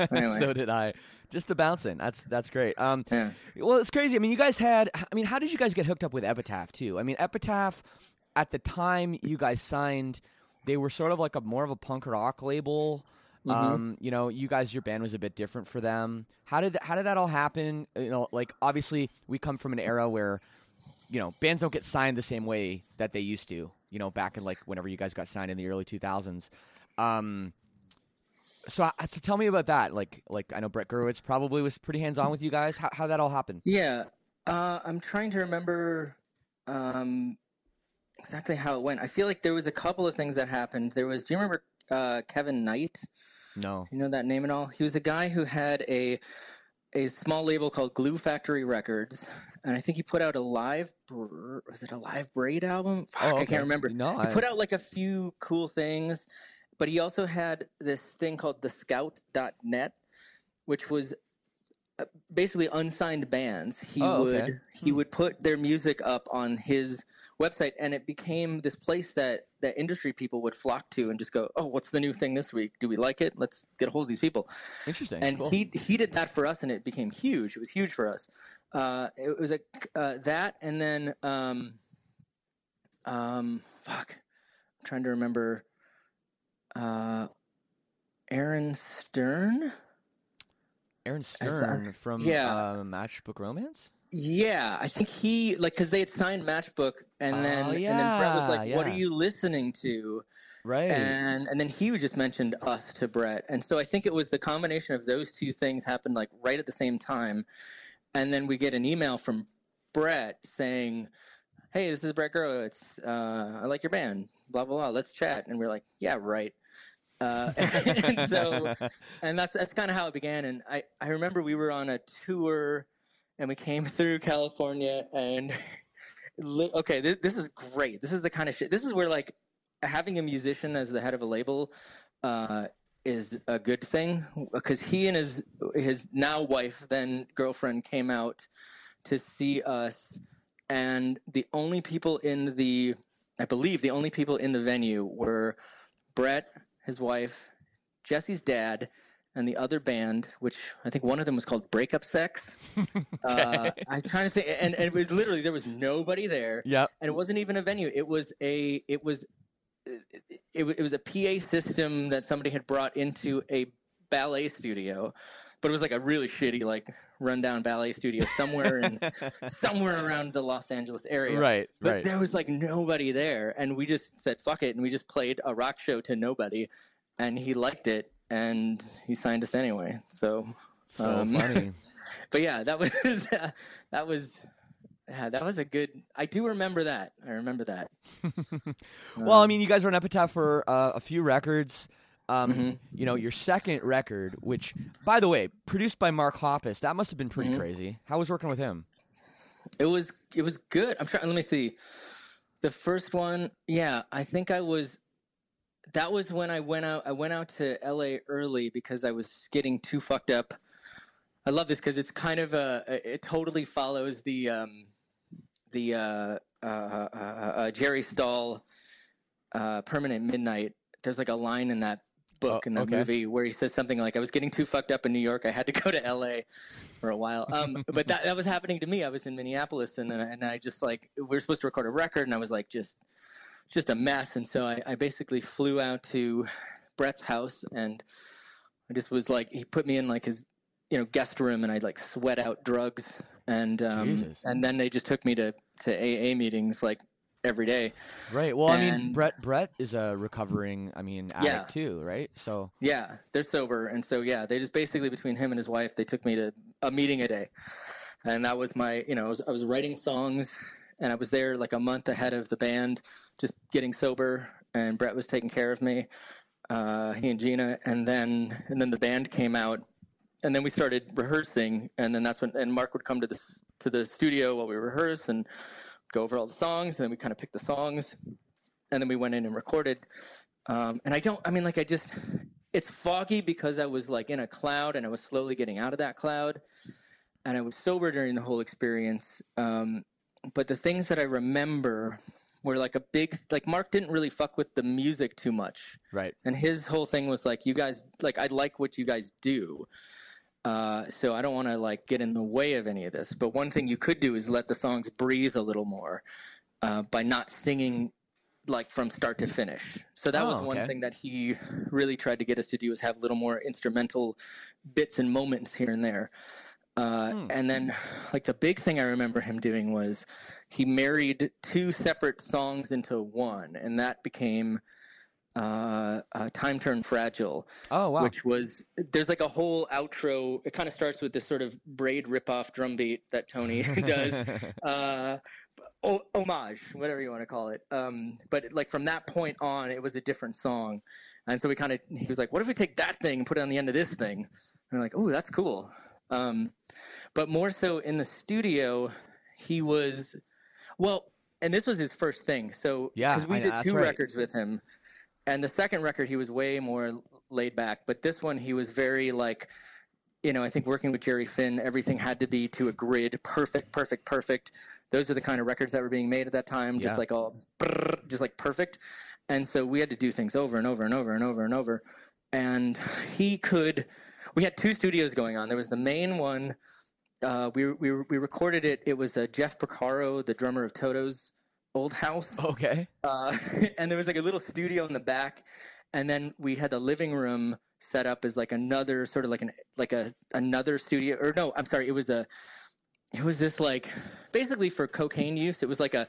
anyway. so did I. Just the bouncing. That's that's great. Um, Yeah. well, it's crazy. I mean, you guys had. I mean, how did you guys get hooked up with Epitaph too? I mean, Epitaph at the time you guys signed, they were sort of like a more of a punk rock label. Mm-hmm. Um, you know, you guys, your band was a bit different for them. How did how did that all happen? You know, like obviously we come from an era where, you know, bands don't get signed the same way that they used to. You know, back in like whenever you guys got signed in the early two thousands. Um, so, so tell me about that. Like, like I know Brett Gurewitz probably was pretty hands on with you guys. How how that all happened? Yeah, uh, I'm trying to remember um, exactly how it went. I feel like there was a couple of things that happened. There was, do you remember uh, Kevin Knight? No. You know that name at all? He was a guy who had a a small label called Glue Factory Records, and I think he put out a live. Br- was it a live braid album? Fuck, Oh, I can't remember. No, he I- put out like a few cool things, but he also had this thing called the Scout.net, which was uh, basically unsigned bands. He Oh, would okay. he would put their music up on his website, and it became this place that that industry people would flock to and just go, "Oh, what's the new thing this week? Do we like it? Let's get a hold of these people." Interesting. and Cool. he he did that for us, and it became huge. It was huge for us. Uh, it was a uh, that, and then um, um, fuck, I'm trying to remember. Uh, Aaron Stern. Aaron Stern from yeah. uh, Matchbook Romance. Yeah, I think he like because they had signed Matchbook, and then Oh, and then Brett was yeah, like, "What are you listening to?" Right. and and then he just mentioned us to Brett, and so I think it was the combination of those two things happened like right at the same time, and then we get an email from Brett saying, "Hey, this is Brett Gurewitz. Uh, I like your band. Blah blah blah. Let's chat." And we're like, "Yeah, right." Uh, and so, and that's that's kind of how it began. And I I remember we were on a tour, and we came through California, and okay, this, this is great. This is the kind of shit. This is where like having a musician as the head of a label uh, is a good thing because he and his his now wife then girlfriend came out to see us and the only people in the i believe the only people in the venue were brett his wife jesse's dad and the other band which i think one of them was called breakup sex uh, i'm trying to think and, and it was literally there was nobody there Yep. and it wasn't even a venue. It was a it was it, it, it was a PA system that somebody had brought into a ballet studio, but it was like a really shitty like rundown ballet studio somewhere in somewhere around the Los Angeles area. Right. But Right. there was like nobody there, and we just said fuck it, and we just played a rock show to nobody, and he liked it, and he signed us anyway. So, So um, funny. but yeah, that was that was yeah, that was a good. I do remember that. I remember that. well, I Um, mean, you guys were on Epitaph for uh, a few records. Um, Mm-hmm. You know, your second record, which, by the way, produced by Mark Hoppus, that must have been Mm-hmm. pretty crazy. How was working with him? It was it was good. I'm trying. Let me see. The first one, yeah, I think I was. That was when I went out. I went out to L.A. early because I was getting too fucked up. I love this because it's kind of a. It totally follows the um, the uh, uh, uh, uh, Jerry Stahl uh, Permanent Midnight. There's like a line in that book Oh, in that okay. movie where he says something like, "I was getting too fucked up in New York. I had to go to L.A." for a while. Um, but that that was happening to me. I was in Minneapolis, and then and I just like we were supposed to record a record, and I was like just just a mess. And so I, I basically flew out to Brett's house, and I just was like he put me in like his you know guest room, and I like sweat out drugs, and um, Jesus. and then they just took me to to AA meetings like every day. Right. Well, I mean, Brett Brett is a recovering, I mean, addict Yeah. too, right? So Yeah, they're sober, and so yeah, they just basically between him and his wife, they took me to a meeting a day, and that was my, you know, I was, I was writing songs, and I was there like a month ahead of the band, just getting sober, and Brett was taking care of me, uh, he and Gina, and then and then the band came out, and then we started rehearsing, and then that's when and Mark would come to this to the studio while we rehearse and go over all the songs, and then we kind of picked the songs, and then we went in and recorded. Um, and I don't, I mean, like, I just, it's foggy because I was like in a cloud and I was slowly getting out of that cloud. And I was sober during the whole experience. Um, but the things that I remember were like a big, like, Mark didn't really fuck with the music too much. right. And his whole thing was like, you guys, like, I like what you guys do. Uh, so I don't want to like get in the way of any of this. But one thing you could do is let the songs breathe a little more uh, by not singing like from start to finish. So that was one okay. thing that he really tried to get us to do is have a little more instrumental bits and moments here and there. Uh, Hmm. And then, like the big thing I remember him doing was he married two separate songs into one, and that became uh, uh, "Time Turned Fragile." Oh wow. which was there's like a whole outro. It kind of starts with this sort of braid ripoff drum beat that Tony does, uh, homage, whatever you want to call it. Um, but like from that point on, it was a different song, and so we kind of he was like, "What if we take that thing and put it on the end of this thing?" And we're like, "Oh, that's cool." Um, but more so in the studio, he was well, and this was his first thing. So Yeah, because we I- did two right. records with him, and the second record he was way more laid back, but this one he was very like, you know, I think working with Jerry Finn, everything had to be to a grid, perfect, perfect, perfect. Those are the kind of records that were being made at that time, just Yeah. like all, brrr, just like perfect. And so we had to do things over and over and over and over and over. And he could. We had two studios going on. There was the main one. Uh, we, we we recorded it. It was uh, Jeff Porcaro, the drummer of Toto's old house okay. uh, and there was like a little studio in the back and then we had the living room set up as like another sort of like an like a another studio or no i'm sorry it was a it was this like basically for cocaine use it was like a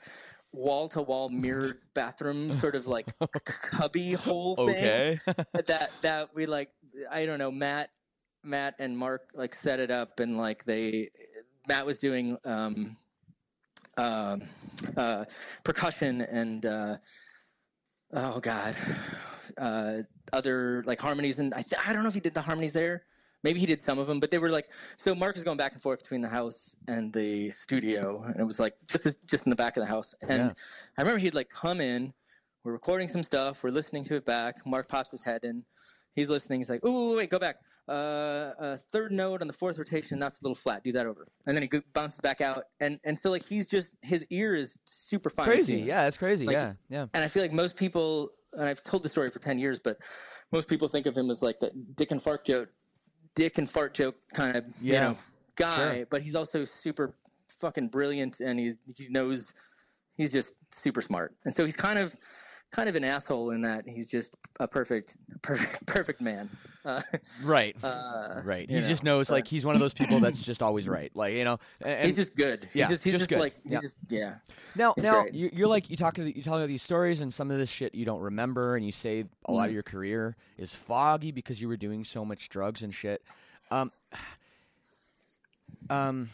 wall to wall mirrored bathroom sort of like cubby hole thing Okay. that that we like I don't know Matt Matt and Mark like set it up and like they Matt was doing um uh, uh percussion and uh oh god uh other like harmonies and I th- I don't know if he did the harmonies there maybe he did some of them but they were like so Mark was going back and forth between the house and the studio and it was like just just in the back of the house and Yeah. I remember he'd like come in we're recording some stuff. We're listening to it back. Mark pops his head in. He's listening. He's like, "Ooh, wait, go back. Uh, uh, third note on the fourth rotation. That's a little flat. Do that over." And then he bounces back out. And and so like he's just his ear is super fine. crazy. Yeah, it's crazy. Like- yeah. Yeah. And I feel like most people, and I've told the story for ten years, but most people think of him as like the dick and fart joke, dick and fart joke kind of you know guy. Sure. But he's also super fucking brilliant, and he he knows he's just super smart. And so he's kind of kind of an asshole in that he's just a perfect perfect perfect man. Uh, Right. uh, right. He just knows but like he's one of those people that's just always right. Like, you know, and, he's just good. He's yeah, just he's just just, good. like he's Yeah. just yeah. Now, It's now great. you, you're like you talking, you telling these stories, and some of this shit you don't remember, and you say a lot of Mm. your career is foggy because you were doing so much drugs and shit. Um, um,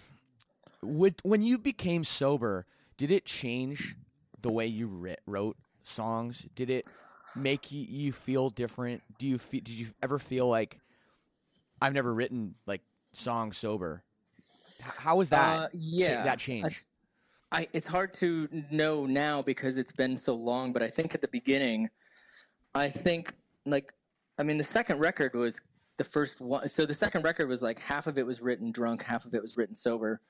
would, when you became sober, did it change the way you writ, wrote songs? Did it make you, you feel different? Do you fe- did you ever feel like I've never written like songs sober? H- How was that? Uh, yeah, that change. I, it's hard to know now because it's been so long, but I think at the beginning, I think like, I mean, the second record was the first one. So the second record was like half of it was written drunk, half of it was written sober.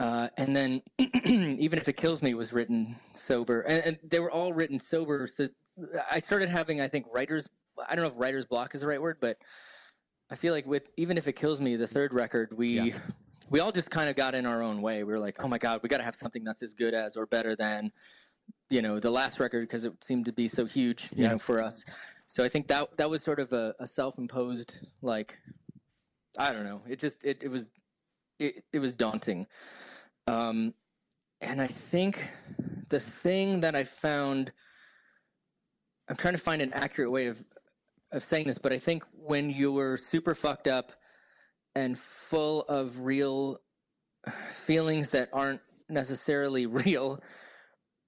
Uh, and then even if it kills me was written sober and, and they were all written sober. So I started having, I think writers, I don't know if writer's block is the right word, but I feel like with, even if it kills me, the third record, we, Yeah. we all just kind of got in our own way. We were like, oh my God, we got to have something that's as good as or better than, you know, the last record because it seemed to be so huge, you Yeah. know, for us. So I think that that was sort of a, a self-imposed, like, I don't know. It just it, it was it, it was daunting. Um, and I think the thing that I found, I'm trying to find an accurate way of of saying this, but I think when you're super fucked up and full of real feelings that aren't necessarily real,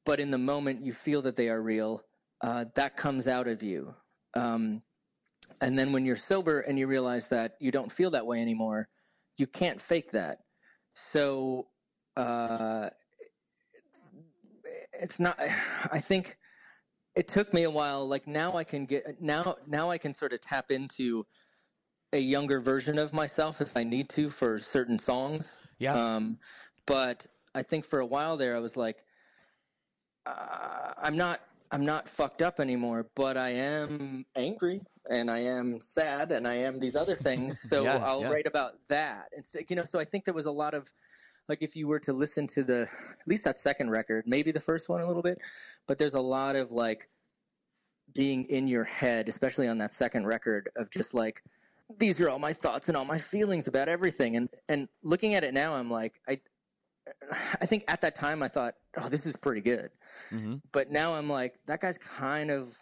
but in the moment you feel that they are real, uh, that comes out of you. Um, and then when you're sober and you realize that you don't feel that way anymore, you can't fake that. So uh, it's not. I think it took me a while. Like now, I can get now. Now I can sort of tap into a younger version of myself if I need to for certain songs. Yeah. Um, but I think for a while there, I was like, uh, I'm not. I'm not fucked up anymore, but I am angry and I am sad and I am these other things. So Yeah, I'll yeah. write about that. And so, you know, so I think there was a lot of like if you were to listen to the at least that second record, maybe the first one a little bit, but there's a lot of like being in your head, especially on that second record of just like these are all my thoughts and all my feelings about everything and and looking at it now I'm like I I think at that time I thought, "Oh, this is pretty good." Mm-hmm. But now I'm like, that guy's kind of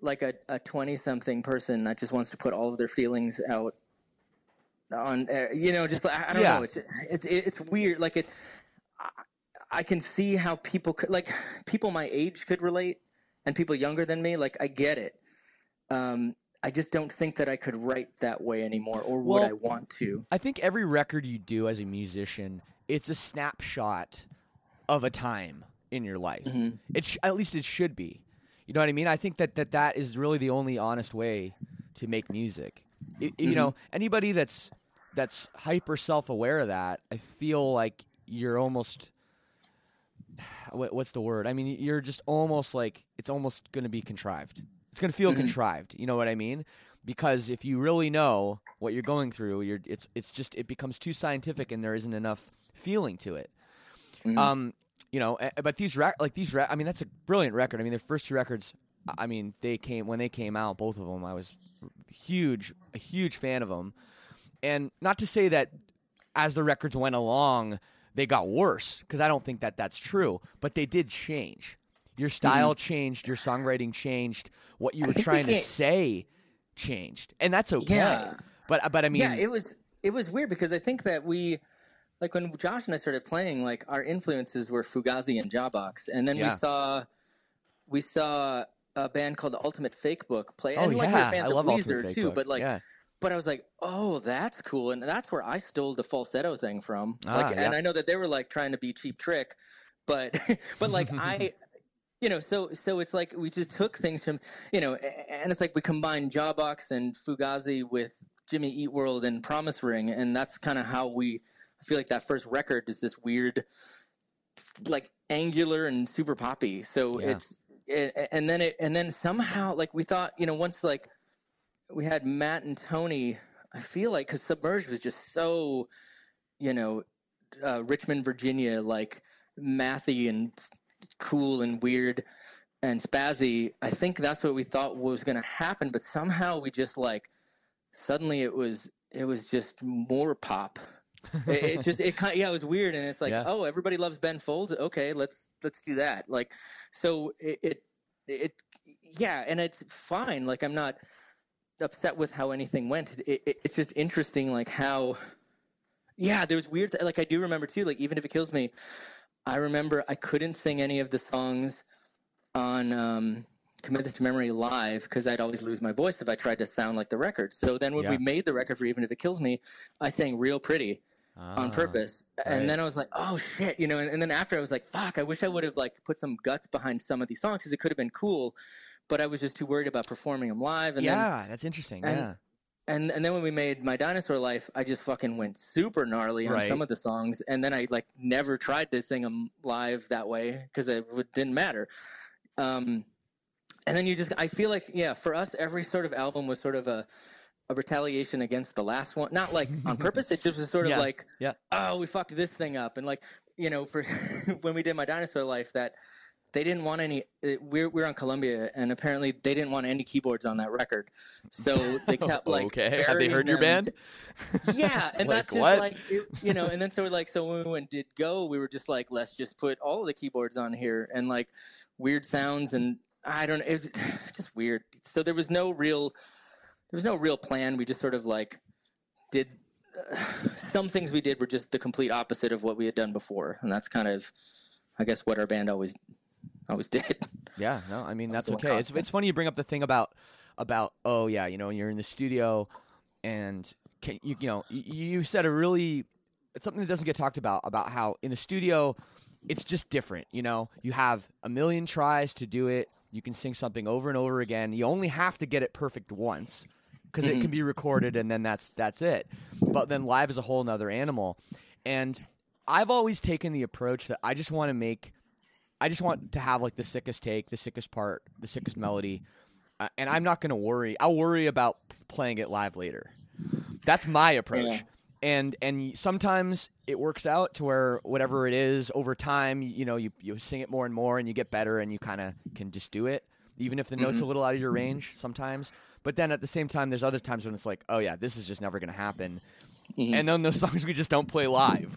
like a a 20 something person that just wants to put all of their feelings out on uh, you know just I, I don't Yeah. know it's it's it's weird like it I, I can see how people could like people my age could relate and people younger than me like I get it um I just don't think that I could write that way anymore or would I want to I think every record you do as a musician, it's a snapshot of a time in your life. Mm-hmm. It sh- at least it should be. You know what I mean? I think that that, that is really the only honest way to make music. I- You know, Mm-hmm. anybody that's that's hyper self aware of that, I feel like you're almost what's the word? I mean, you're just almost like it's almost going to be contrived. It's going to feel contrived. You know what I mean? Because if you really know what you're going through, you're it's it's just it becomes too scientific and there isn't enough feeling to it. Um, you know, eh, but these rec- like these rec- I mean, that's a brilliant record. I mean, their first two records. I mean, they came when they came out, both of them. I was huge, a huge fan of them, and not to say that as the records went along, they got worse because I don't think that that's true. But they did change. Your mm-hmm. style changed. Your songwriting changed. What you were trying to say changed, and that's okay. Yeah. But but I mean, yeah, it was it was weird because I think that we like when Josh and I started playing, like our influences were Fugazi and Jawbox, and then Yeah. we saw we saw a band called the Ultimate Fake Book play, Oh, and like yeah. fans I of love Ultimate Weezer Fake too, Book. but like. Yeah. But I was like, "Oh, that's cool," and that's where I stole the falsetto thing from. Ah, Like, and. I know that they were like trying to be cheap trick, but but like I, you know, so so it's like we just took things from you know, and it's like we combined Jawbox and Fugazi with Jimmy Eat World and Promise Ring, and that's kind of how we. I feel like that first record is this weird, like angular and super poppy. So Yeah. it's it, and then it and then somehow like we thought you know once like we had Matt and Tony. I feel like because Submerged was just so, you know, uh, Richmond, Virginia, like mathy and cool and weird and spazzy. I think that's what we thought was going to happen, but somehow we just like suddenly it was it was just more pop. It, it just it kind of, yeah it was weird and it's like Yeah. oh everybody loves Ben Folds okay let's let's do that like so it, it it yeah and it's fine like I'm not upset with how anything went. It, it, it's just interesting, like how, yeah, there was weird. th- Like I do remember too. Like even if it kills me, I remember I couldn't sing any of the songs on um, "Commit This to Memory" live because I'd always lose my voice if I tried to sound like the record. So then when Yeah. we made the record for "Even If It Kills Me," I sang real pretty on Ah, purpose. right. And then I was like, oh shit, you know. And, and then after I was like, fuck, I wish I would have like put some guts behind some of these songs because it could have been cool. But I was just too worried about performing them live. And then yeah, that's interesting. and- yeah. and and then when we made my dinosaur life i just fucking went super gnarly on Right. some of the songs and then i like never tried to sing them live that way because it would, didn't matter um and then you just i feel like yeah for us every sort of album was sort of a a retaliation against the last one not like on purpose it just was sort of Yeah. like Yeah. oh we fucked this thing up and like you know for when we did my dinosaur life that they didn't want any it, we're, we're on columbia and apparently they didn't want any keyboards on that record so they kept like okay. Have they heard your band? yeah and Like, that's just what? like it, you know and then so we're like so when we went did go we were just like let's just put all of the keyboards on here and like weird sounds and i don't know it's it's just weird so there was no real there was no real plan we just sort of like did some things we did were just the complete opposite of what we had done before and that's kind of i guess what our band always always did Yeah, no, I mean that's okay. It's constant. it's funny you bring up the thing about about oh yeah, you know, you're in the studio and can you you know you, you said a really it's something that doesn't get talked about about how in the studio it's just different. You know, you have a million tries to do it. You can sing something over and over again. You only have to get it perfect once because it can be recorded and then that's that's it. But then live is a whole nother animal. And I've always taken the approach that I just want to make I just want to have like the sickest take, the sickest part, the sickest melody, uh, and I'm not going to worry. I'll worry about playing it live later. That's my approach. Yeah. and and sometimes it works out to where whatever it is over time, you know, you you sing it more and more, and you get better, and you kind of can just do it, even if the note's are a little out of your range sometimes. But then at the same time, there's other times when it's like, oh yeah, this is just never going to happen, and then those songs we just don't play live.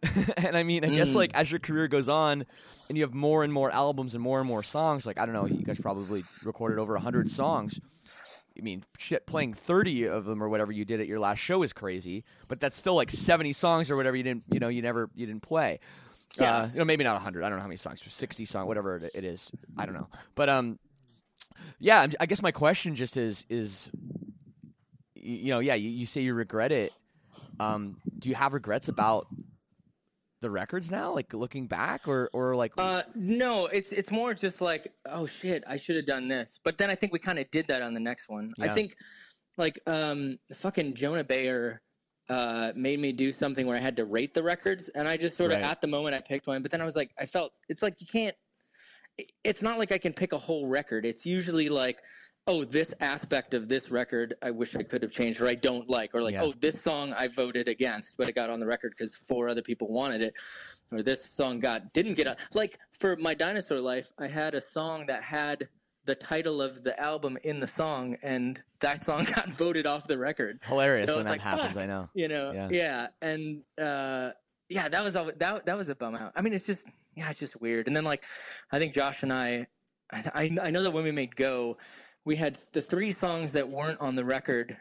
and I mean, I guess like as your career goes on, and you have more and more albums and more and more songs, like I don't know, you guys probably recorded over hundred songs. I mean, shit, playing 30 of them or whatever you did at your last show is crazy, but that's still like 70 songs or whatever you didn't, you know, you never, you didn't play. Yeah. Uh, you know, maybe not 100. I don't know how many songs, 60 songs, whatever it is. I don't know. But, um, yeah, I'm- guess my question just is, is, you know, yeah, you, you say you regret it. Um, do you have regrets about the records now, like looking back or, or like, Uh, no, it's it's more just like, oh shit, I should have done this. But then I think we kind of did that on the next one. I think, like, um, fucking Jonah Bayer uh, made me do something where I had to rate the records, and I just sort of Right. at the moment I picked one, but then I was like, I felt it's like you can't. It- It's not like I can pick a whole record. It's usually like, oh, this aspect of this record I wish I could have changed, or I don't like, or like, Yeah. oh, this song I voted against, but it got on the record because four other people wanted it or this song got didn't get on. Like for my dinosaur life, I had a song that had the title of the album in the song, and that song got voted off the record. hilarious so when that like, happens? fuck. I know. You know, Yeah. yeah, and uh, yeah, that was all. That that was a bum out. I mean, it's just yeah, it's just weird. And then like, I think Josh and I, I, I know that when we made Go, we had the three songs that weren't on the record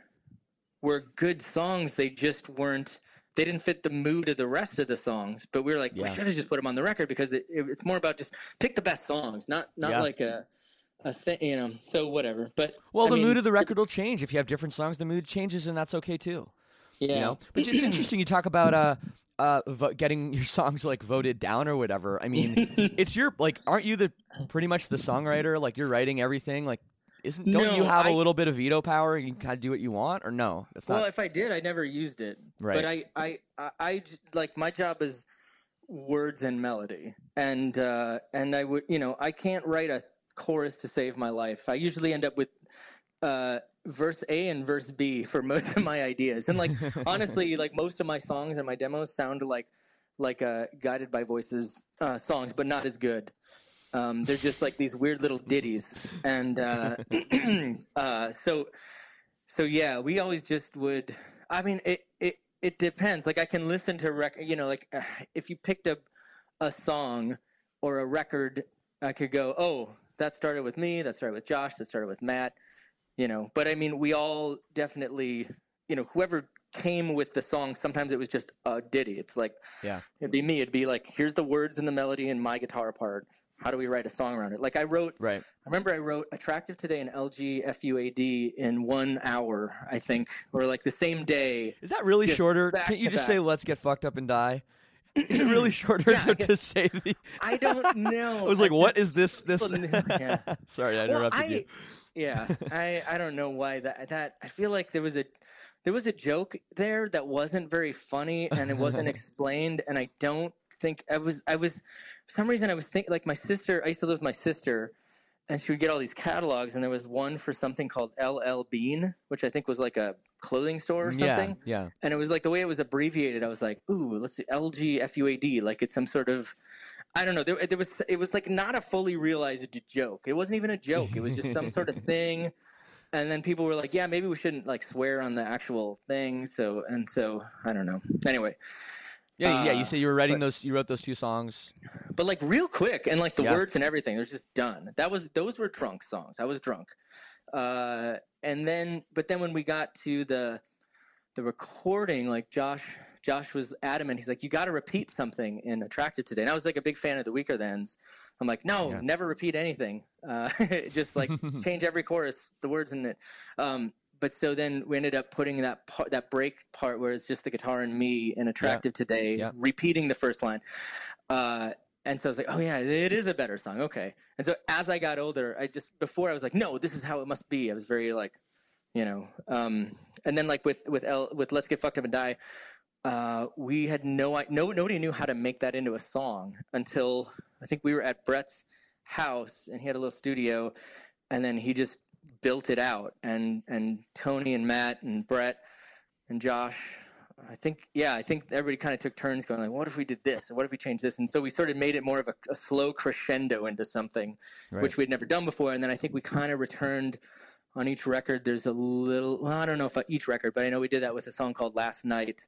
were good songs. They just weren't. They didn't fit the mood of the rest of the songs. But we were like, we should have just put them on the record because it, it, it's more about just pick the best songs, not not Yeah. like a a thing, you know. So whatever. But Well, I the mean, mood of the record will change. If you have different songs, the mood changes, and that's okay too. yeah. You know, but it's interesting. You talk about uh, uh, vo- getting your songs like voted down or whatever. I mean, it's your like, aren't you the pretty much the songwriter? Like you're writing everything. Like, isn't don't No, you have a I- little bit of veto power? You can kind of do what you want, or no? That's Well, not. if I did, I never used it. Right. But I, I, I like my job is words and melody, and uh, and I would, you know, I can't write a chorus to save my life. I usually end up with uh, verse A and verse B for most of my ideas, and like honestly, like most of my songs and my demos sound like like uh, guided by voices uh, songs, but not as good. Um, they're just like these weird little ditties, and uh, uh, so so yeah, we always just would. I mean, it it it depends. Like I can listen to record, You know, like if you picked up a song or a record, I could go, oh, that started with me. That started with Josh. That started with Matt. You know, but I mean, we all definitely, you know, whoever came with the song. Sometimes it was just a ditty. It's like, Yeah. it'd be me. It'd be like, here's the words and the melody and my guitar part. How do we write a song around it? Like I wrote Right. I remember I wrote Attractive Today and LG FUAD in one hour, I think, or like the same day. Is that really shorter? Can't you just say "Let's get fucked up and die"? Is it really shorter Yeah, I to, say the? I don't know. I was like, "What just- is this? This?" yeah. Sorry, I Well, interrupted I, you. Yeah, I I don't know why that that I feel like there was a there was a joke there that wasn't very funny and it wasn't explained and I don't think I was I was for some reason I was thinking like my sister I used to live with my sister and she would get all these catalogs and there was one for something called LL Bean which I think was like a clothing store or mm, something Yeah, yeah. and it was like the way it was abbreviated. I was like, "Ooh, let's see, LGFUAD." Like it's some sort of, I don't know. There, there was it was like not a fully realized joke. It wasn't even a joke. It was just some sort of thing. And then people were like, "Yeah, maybe we shouldn't like swear on the actual thing." So and so, I don't know. Anyway, Yeah, yeah. You Uh, say you were writing but- those. You wrote those two songs. but like real quick and like the Yeah. words and everything, they're just done. That was those were drunk songs. I was drunk. Uh, and then, but then when we got to the the recording, like Josh, Josh was adamant. He's like, "You got to repeat something in Attractive Today." And I was like a big fan of the Weakerthans. I'm like, "No, Yeah. never repeat anything. Uh, just like change every chorus, the words in it." Um, but so then we ended up putting that part, that break part where it's just the guitar and me in Attractive today, Yeah. repeating the first line. Uh, and so I was like, "Oh yeah, it is a better song." Okay. And so as I got older, I just before I was like, "No, this is how it must be." I was very like, you know. Um, and then like with with L, with Let's Get Fucked Up and Die, uh, we had no no nobody knew how to make that into a song until I think we were at Brett's house and he had a little studio, and then he just built it out. And and Tony and Matt and Brett and Josh I think yeah, I think everybody kind of took turns going like, what if we did this, and what if we changed this, and so we sort of made it more of a, a slow crescendo into something, Right. which we'd never done before, and then I think we kind of returned on each record. There's a little, well, I don't know if each record, but I know we did that with a song called Last Night,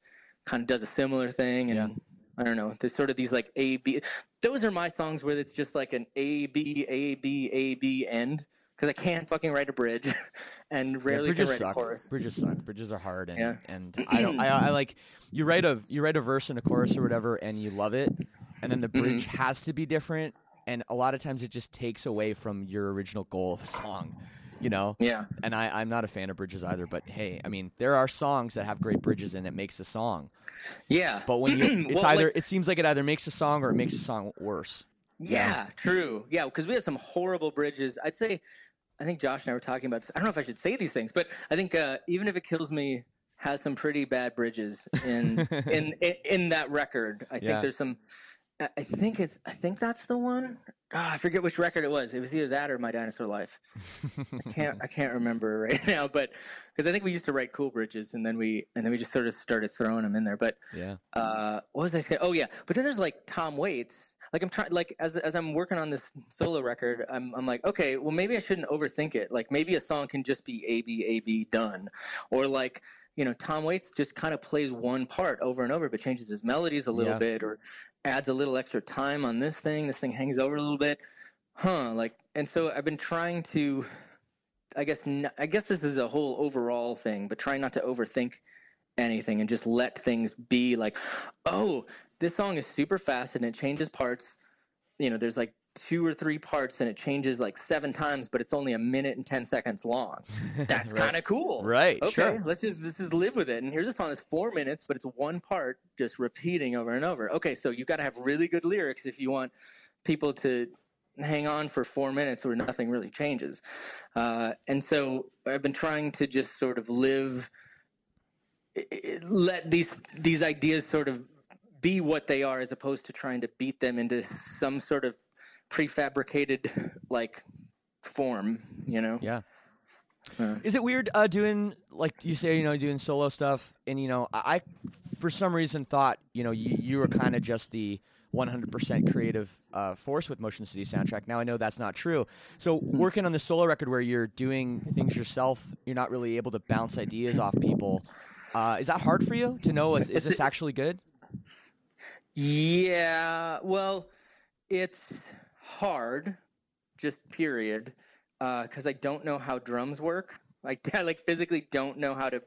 kind of does a similar thing, and. Yeah. I don't know. There's sort of these like A B. Those are my songs where it's just like an A B A B A B end because I can't fucking write a bridge, and Yeah, rarely can bridges write a chorus. Bridges suck. Bridges are hard, and Yeah. and I don't. I, I like you write a you write a verse and a chorus or whatever, and you love it, and then the Mm-hmm. bridge has to be different, and a lot of times it just takes away from your original goal of a song, you know. Yeah. And I, I'm not a fan of bridges either, but hey, I mean, there are songs that have great bridges and it makes a song. Yeah. But when you, it's Well, either, like- it seems like it either makes a song or it makes a song worse. Yeah, true. Yeah, because we have some horrible bridges. I'd say, I think Josh and I were talking about this. I don't know if I should say these things, but I think uh, even if it kills me, has some pretty bad bridges in in, in in that record. I think Yeah. there's some. I think it's. I think that's the one. Ah, I forget which record it was. It was either that or My Dinosaur Life. I can't. I can't remember right now, but because I think we used to write cool bridges, and then we and then we just sort of started throwing them in there. But Yeah. uh, what was I saying? Oh yeah, but then there's like Tom Waits. Like I'm trying, like as as I'm working on this solo record, I'm I'm like, okay, well maybe I shouldn't overthink it. Like maybe a song can just be A B A B done, or like you know Tom Waits just kind of plays one part over and over, but changes his melodies a little Yeah. bit, or adds a little extra time on this thing. This thing hangs over a little bit, huh? Like, and so I've been trying to. I guess I guess this is a whole overall thing, but trying not to overthink anything and just let things be like, oh, this song is super fast and it changes parts. You know, there's like two or three parts and it changes like seven times, but it's only a minute and 10 seconds long. That's Right. kind of cool. Right, Okay. sure. Let's just, let's just live with it. And here's a song that's four minutes, but it's one part just repeating over and over. Okay. So you've got to have really good lyrics if you want people to hang on for four minutes where nothing really changes. Uh, and so I've been trying to just sort of live let these these ideas sort of be what they are as opposed to trying to beat them into some sort of prefabricated like form you know Yeah. Uh. Is it weird uh, doing like you say, you know, doing solo stuff, and you know, I, I for some reason thought you know you, you were kind of just the 100% creative uh, force with Motion City soundtrack. Now I know that's not true. So working on the solo record where you're doing things yourself, you're not really able to bounce ideas off people. Uh, is that hard for you to know? Is, is this actually good? yeah well it's hard just period because i don't know how drums work like i like physically don't know how to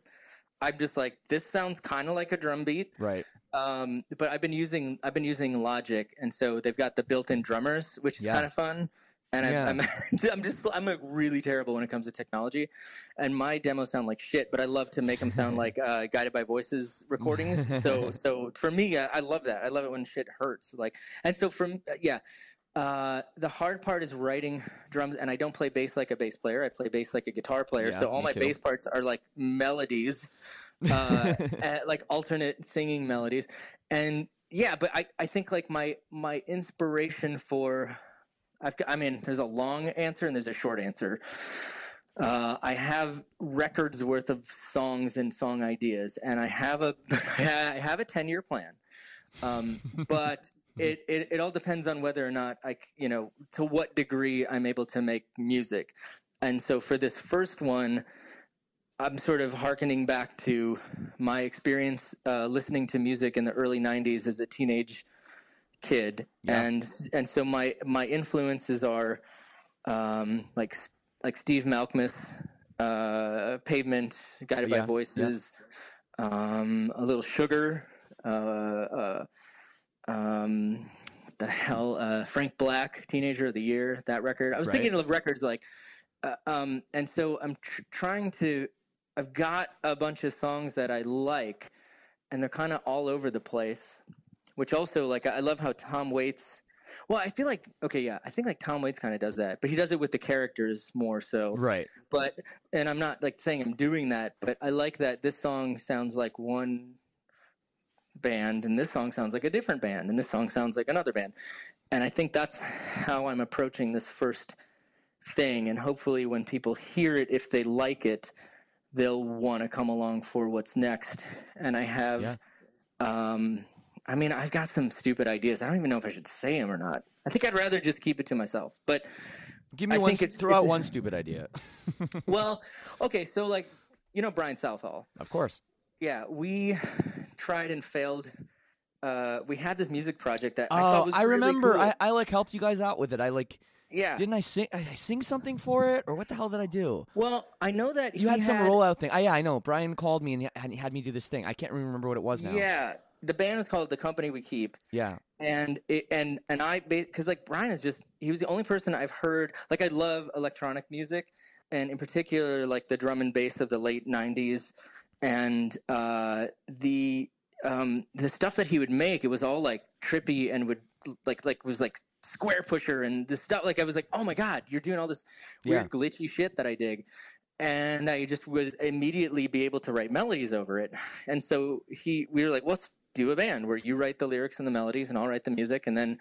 i'm just like this sounds kind of like a drum beat Right. um, but I've been using I've been using Logic, and so they've got the built-in drummers, which is Yeah. kind of fun. And Yeah. I'm, I'm I'm just I'm like really terrible when it comes to technology, and my demos sound like shit. But I love to make them sound like uh, guided by voices recordings. so so for me, I, I love that. I love it when shit hurts. Like and so from yeah. Uh, the hard part is writing drums, and I don't play bass like a bass player. I play bass like a guitar player. Yeah, so all my too. bass parts are like melodies, uh, uh, like alternate singing melodies and yeah but i i think like my my inspiration for i've got i mean there's a long answer and there's a short answer uh, I have records worth of songs and song ideas, and I have a I have a ten year plan, um, but it, it it all depends on whether or not I, you know to what degree I'm able to make music, and so for this first one, I'm sort of hearkening back to my experience uh, listening to music in the early '90s as a teenage kid, Yeah. and and so my my influences are um, like like Steve Malkmus, uh, Pavement, Guided Yeah, by yeah. Voices, um, a little Sugar, uh, uh, um, the hell, uh, Frank Black, Teenager of the Year, that record. I was Right. thinking of records like, uh, um, and so I'm tr- trying to. I've got a bunch of songs that I like, and they're kind of all over the place. Which also, like, I love how Tom Waits. Well, I feel like okay, yeah, I think like Tom Waits kind of does that, but he does it with the characters more so. Right. But and I'm not like saying I'm doing that, but I like that this song sounds like one band, and this song sounds like a different band, and this song sounds like another band, and I think that's how I'm approaching this first thing, and hopefully when people hear it, if they like it, they'll want to come along for what's next. And I have, Yeah. um, I mean, I've got some stupid ideas. I don't even know if I should say them or not. I think I'd rather just keep it to myself. But Give me I one. think it's- throw out it's- one stupid idea. well, okay, so like you know Brian Southall. of course. Yeah, we tried and failed. Uh, we had this music project that I Oh, thought was I really remember. cool. I, I like helped you guys out with it. I like yeah. didn't I sing? I, I sing something for it, or what the hell did I do? well, I know that You had some had, rollout thing. Oh, yeah, I know. Brian called me and he had, he had me do this thing. I can't remember what it was now. Yeah, the band was called The Company We Keep. Yeah. and it, and and I because like Brian is just he was the only person I've heard like I love electronic music and in particular like the drum and bass of the late '90s and uh, the um, the stuff that he would make it was all like trippy and would like like was like Squarepusher and the stuff like I was like oh my god you're doing all this weird glitchy shit that I dig and I just would immediately be able to write melodies over it. And so he, we were like, let's do a band where you write the lyrics and the melodies, and I'll write the music, and then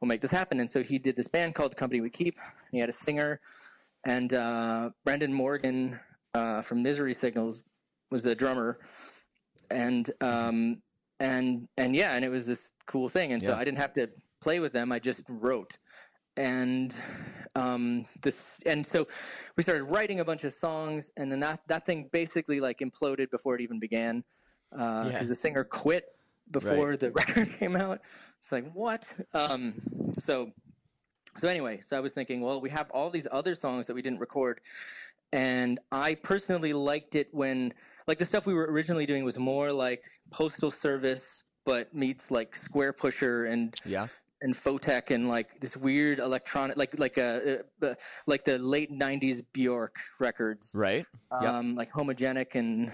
we'll make this happen. And so he did this band called The Company We Keep. He had a singer, and uh, Branden Morgan uh, from Misery Signals was the drummer, and um, and and yeah, and it was this cool thing. And so I didn't have to play with them; I just wrote. And um this and so we started writing a bunch of songs. And then that that thing basically like imploded before it even began. Uh because Yeah. the singer quit before the record came out. It's like what? Um so so anyway so i was thinking well we have all these other songs that we didn't record. And i personally liked it when like the stuff we were originally doing was more like postal service but meets like Squarepusher and Yeah. and Photek and like this weird electronic, like like a uh, uh, like the late '90s Bjork records, Right. Yep. um, like homogenic and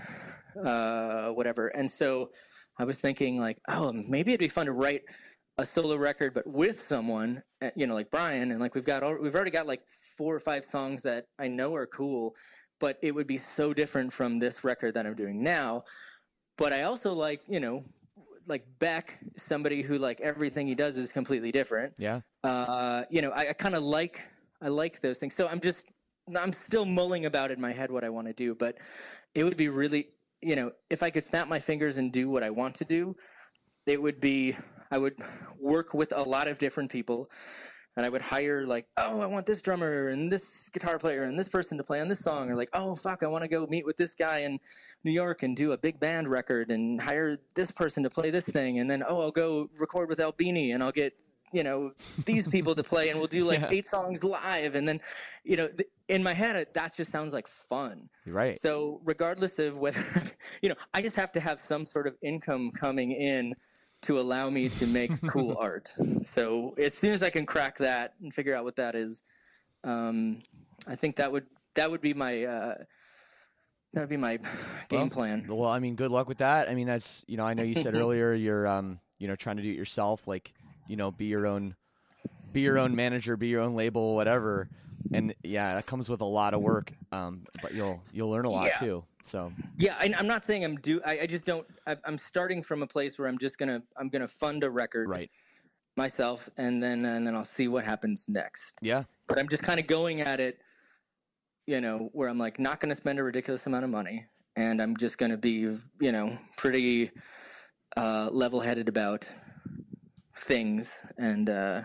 uh, whatever. And so I was thinking like, oh, maybe it'd be fun to write a solo record, but with someone, uh, you know, like Brian, and like we've got al- we've already got like four or five songs that I know are cool, but it would be so different from this record that I'm doing now. But I also like, you know, like Beck, somebody who like everything he does is completely different Yeah. uh, you know, I, I kind of like I like those things. So I'm just I'm still mulling about in my head what I want to do, but it would be really, you know, if I could snap my fingers and do what I want to do, it would be I would work with a lot of different people and I would hire like, oh, I want this drummer and this guitar player and this person to play on this song, or like, oh fuck, I want to go meet with this guy in New York and do a big band record and hire this person to play this thing, and then oh, I'll go record with Albini and I'll get you know these people to play and we'll do like Yeah. eight songs live, and then you know th- in my head that just sounds like fun. Right. So regardless of whether you know, I just have to have some sort of income coming in to allow me to make cool art. So as soon as I can crack that and figure out what that is, um, I think that would that would be my uh, that would be my game Well, plan. Well, I mean, good luck with that. I mean, that's you know, I know you said earlier you're um, you know, trying to do it yourself, like you know, be your own, be your own manager, be your own label, whatever. And yeah, that comes with a lot of work. Um, but you'll you'll learn a lot Yeah. too. So Yeah, I, I'm not saying I'm do. I, I just don't. I, I'm starting from a place where I'm just gonna I'm gonna fund a record right, myself, and then and then I'll see what happens next. yeah, but I'm just kind of going at it, you know, where I'm like not going to spend a ridiculous amount of money, and I'm just going to be, you know, pretty uh, level-headed about things, and uh,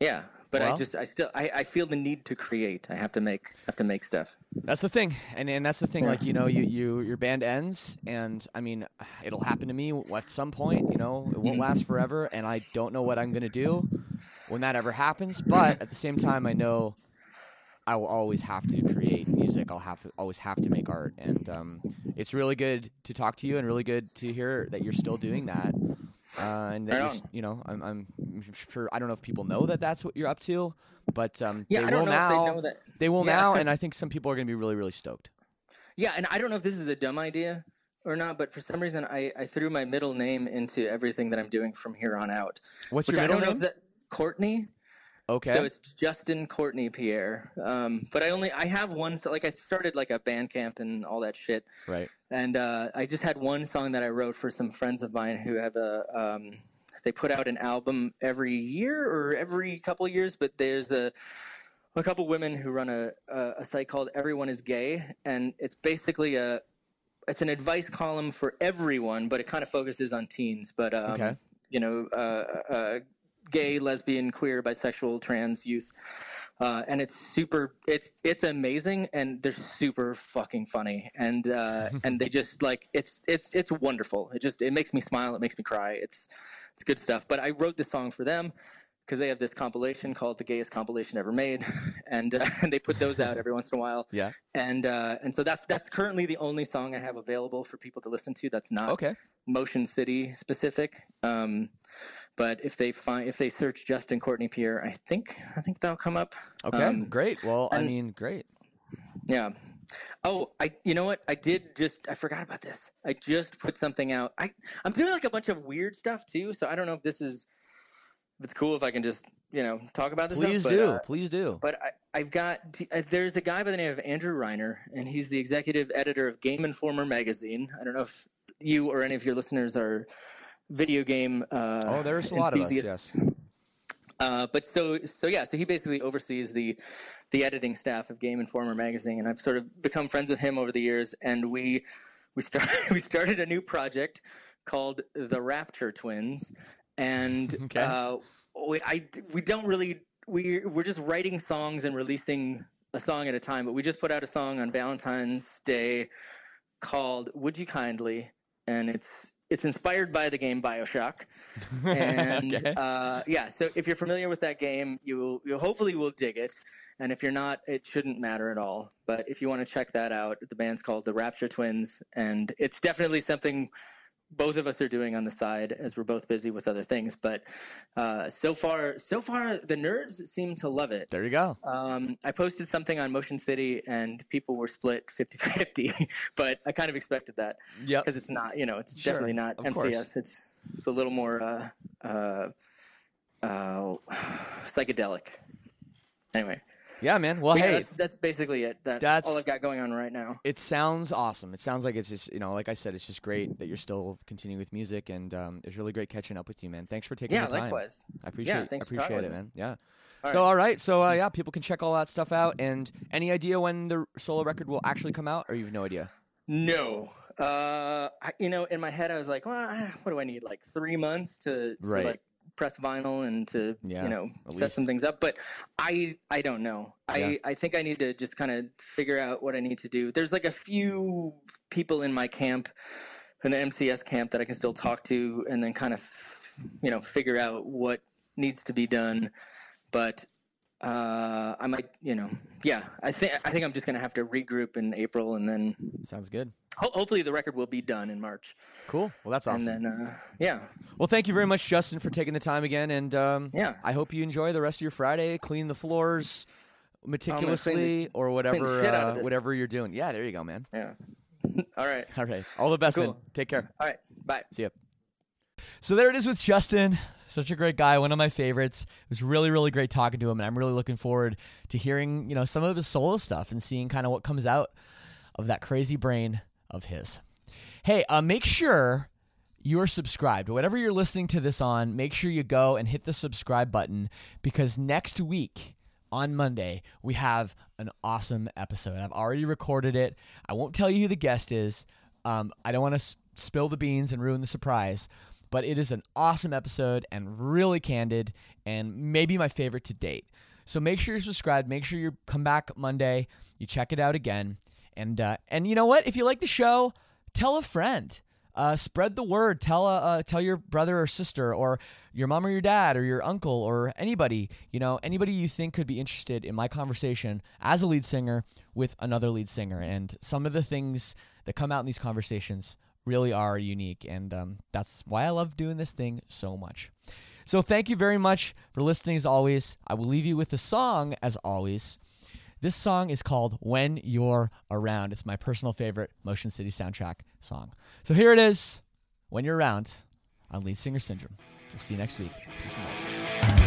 yeah. But I just, I still, I, I feel the need to create. I have to make, have to make stuff. that's the thing. And and that's the thing. Like you know, you you your band ends, and I mean, it'll happen to me at some point. You know, it won't last forever, and I don't know what I'm gonna do when that ever happens. But at the same time, I know I will always have to create music. I'll have to always have to make art, and um, it's really good to talk to you, and really good to hear that you're still doing that. Uh, and that Right you're, on. s- you know, I'm, I'm sure. I don't know if people know that that's what you're up to, but um, Yeah, they will now. they. They will Yeah. now, and I think some people are going to be really, really stoked. Yeah, and I don't know if this is a dumb idea or not, but for some reason, I, I threw my middle name into everything that I'm doing from here on out. What's your I don't know if that Courtney. Okay. So it's Justin Courtney Pierre. Um, but I only I have one. So like I started like a Bandcamp and all that shit, right. and uh, I just had one song that I wrote for some friends of mine who have a. Um, they put out an album every year or every couple years, but there's a a couple women who run a, a a site called Everyone Is Gay, and it's basically a it's an advice column for everyone, but it kind of focuses on teens. But um, Okay. you know, uh, uh, gay, lesbian, queer, bisexual, trans youth, uh, and it's super. It's it's amazing, and they're super fucking funny, and uh, and they just like it's it's it's wonderful. It just it makes me smile. It makes me cry. It's it's good stuff. But I wrote this song for them because they have this compilation called the gayest compilation ever made, and uh, and they put those out every once in a while. Yeah. And uh, and so that's that's currently the only song I have available for people to listen to. That's not Okay. Motion City specific. Um, but if they find if they search Justin Courtney Pierre, I think I think that'll come up. Okay. Um, great. Well, I mean, great. yeah. Oh, I you know what? I did just I forgot about this. I just put something out. I I'm doing like a bunch of weird stuff too, so I don't know if this is if it's cool if I can just, you know, talk about this Please stuff, but, do. uh, Please do. but I, I've got uh, there's a guy by the name of Andrew Reiner, and he's the executive editor of Game Informer magazine. I don't know if you or any of your listeners are video game. Uh, Oh, there's a lot of us. Yes. Uh, but so so yeah, so he basically oversees the the editing staff of Game Informer magazine, and I've sort of become friends with him over the years. And we we started we started a new project called the Rapture Twins, and Okay. uh, we I we don't really we we're just writing songs and releasing a song at a time. But we just put out a song on Valentine's Day called "Would You Kindly," and it's it's inspired by the game Bioshock and Okay. uh, yeah, so if you're familiar with that game, you will, you hopefully will dig it. And if you're not, it shouldn't matter at all. But if you want to check that out, the band's called the Rapture Twins, and it's definitely something both of us are doing on the side as we're both busy with other things. But uh, so far, so far, the nerds seem to love it. There you go. Um, I posted something on Motion City, and people were split 50-50, but I kind of expected that Yep. because it's not you know it's Sure, definitely not of MCS. course. It's it's a little more uh, uh, uh, psychedelic. Anyway, Yeah, man. Well, but yeah, hey, that's, that's basically it. That, That's- all I've got going on right now. it sounds awesome. It sounds like it's just, you know, like I said, it's just great that you're still continuing with music, and um, it's really great catching up with you, man. Thanks for taking Yeah, the time. likewise. I appreciate, Yeah, thanks I appreciate it, man. Yeah. All so, right. all right. So, uh, yeah, people can check all that stuff out. And any idea when the solo record will actually come out, or you have no idea? No. Uh, I, you know, in my head, I was like, well, what do I need? Like three months to, to Right. like press vinyl and to Yeah, you know set least. some things up. But I I don't know. I Yeah. I think I need to just kind of figure out what I need to do. There's like a few people in my camp, in the MCS camp, that I can still talk to, and then kind of you know figure out what needs to be done. But uh, I might, you know, yeah. I think I think I'm just gonna have to regroup in April, and then Sounds good. Ho- hopefully the record will be done in March. Cool. Well, that's awesome. And then, uh, yeah, Well, thank you very much, Justin, for taking the time again. And um, Yeah. I hope you enjoy the rest of your Friday. Clean the floors meticulously, or whatever, shit out of uh, whatever you're doing. Yeah, there you go, man. yeah. All right. All right. All the best, man. Take care. All right. Bye. See ya. So there it is with Justin. Such a great guy, one of my favorites. It was really, really great talking to him, and I'm really looking forward to hearing, you know, some of his solo stuff and seeing kind of what comes out of that crazy brain of his. Hey, uh, make sure you're subscribed. Whatever you're listening to this on, make sure you go and hit the subscribe button because next week on Monday, we have an awesome episode. I've already recorded it. I won't tell you who the guest is. Um, I don't want to spill the beans and ruin the surprise, but it is an awesome episode and really candid and maybe my favorite to date. So make sure you're subscribed. Make sure you come back Monday. You check it out again. And uh, and you know what? If you like the show, tell a friend. Uh, spread the word. Tell a, uh, tell your brother or sister, or your mom or your dad, or your uncle, or anybody. You know, anybody you think could be interested in my conversation as a lead singer with another lead singer. And some of the things that come out in these conversations really are unique, and um, that's why I love doing this thing so much. So thank you very much for listening. As always, I will leave you with the song. As always. This song is called When You're Around. It's my personal favorite Motion City soundtrack song. So here it is When You're Around on Lead Singer Syndrome. We'll see you next week. Peace and love.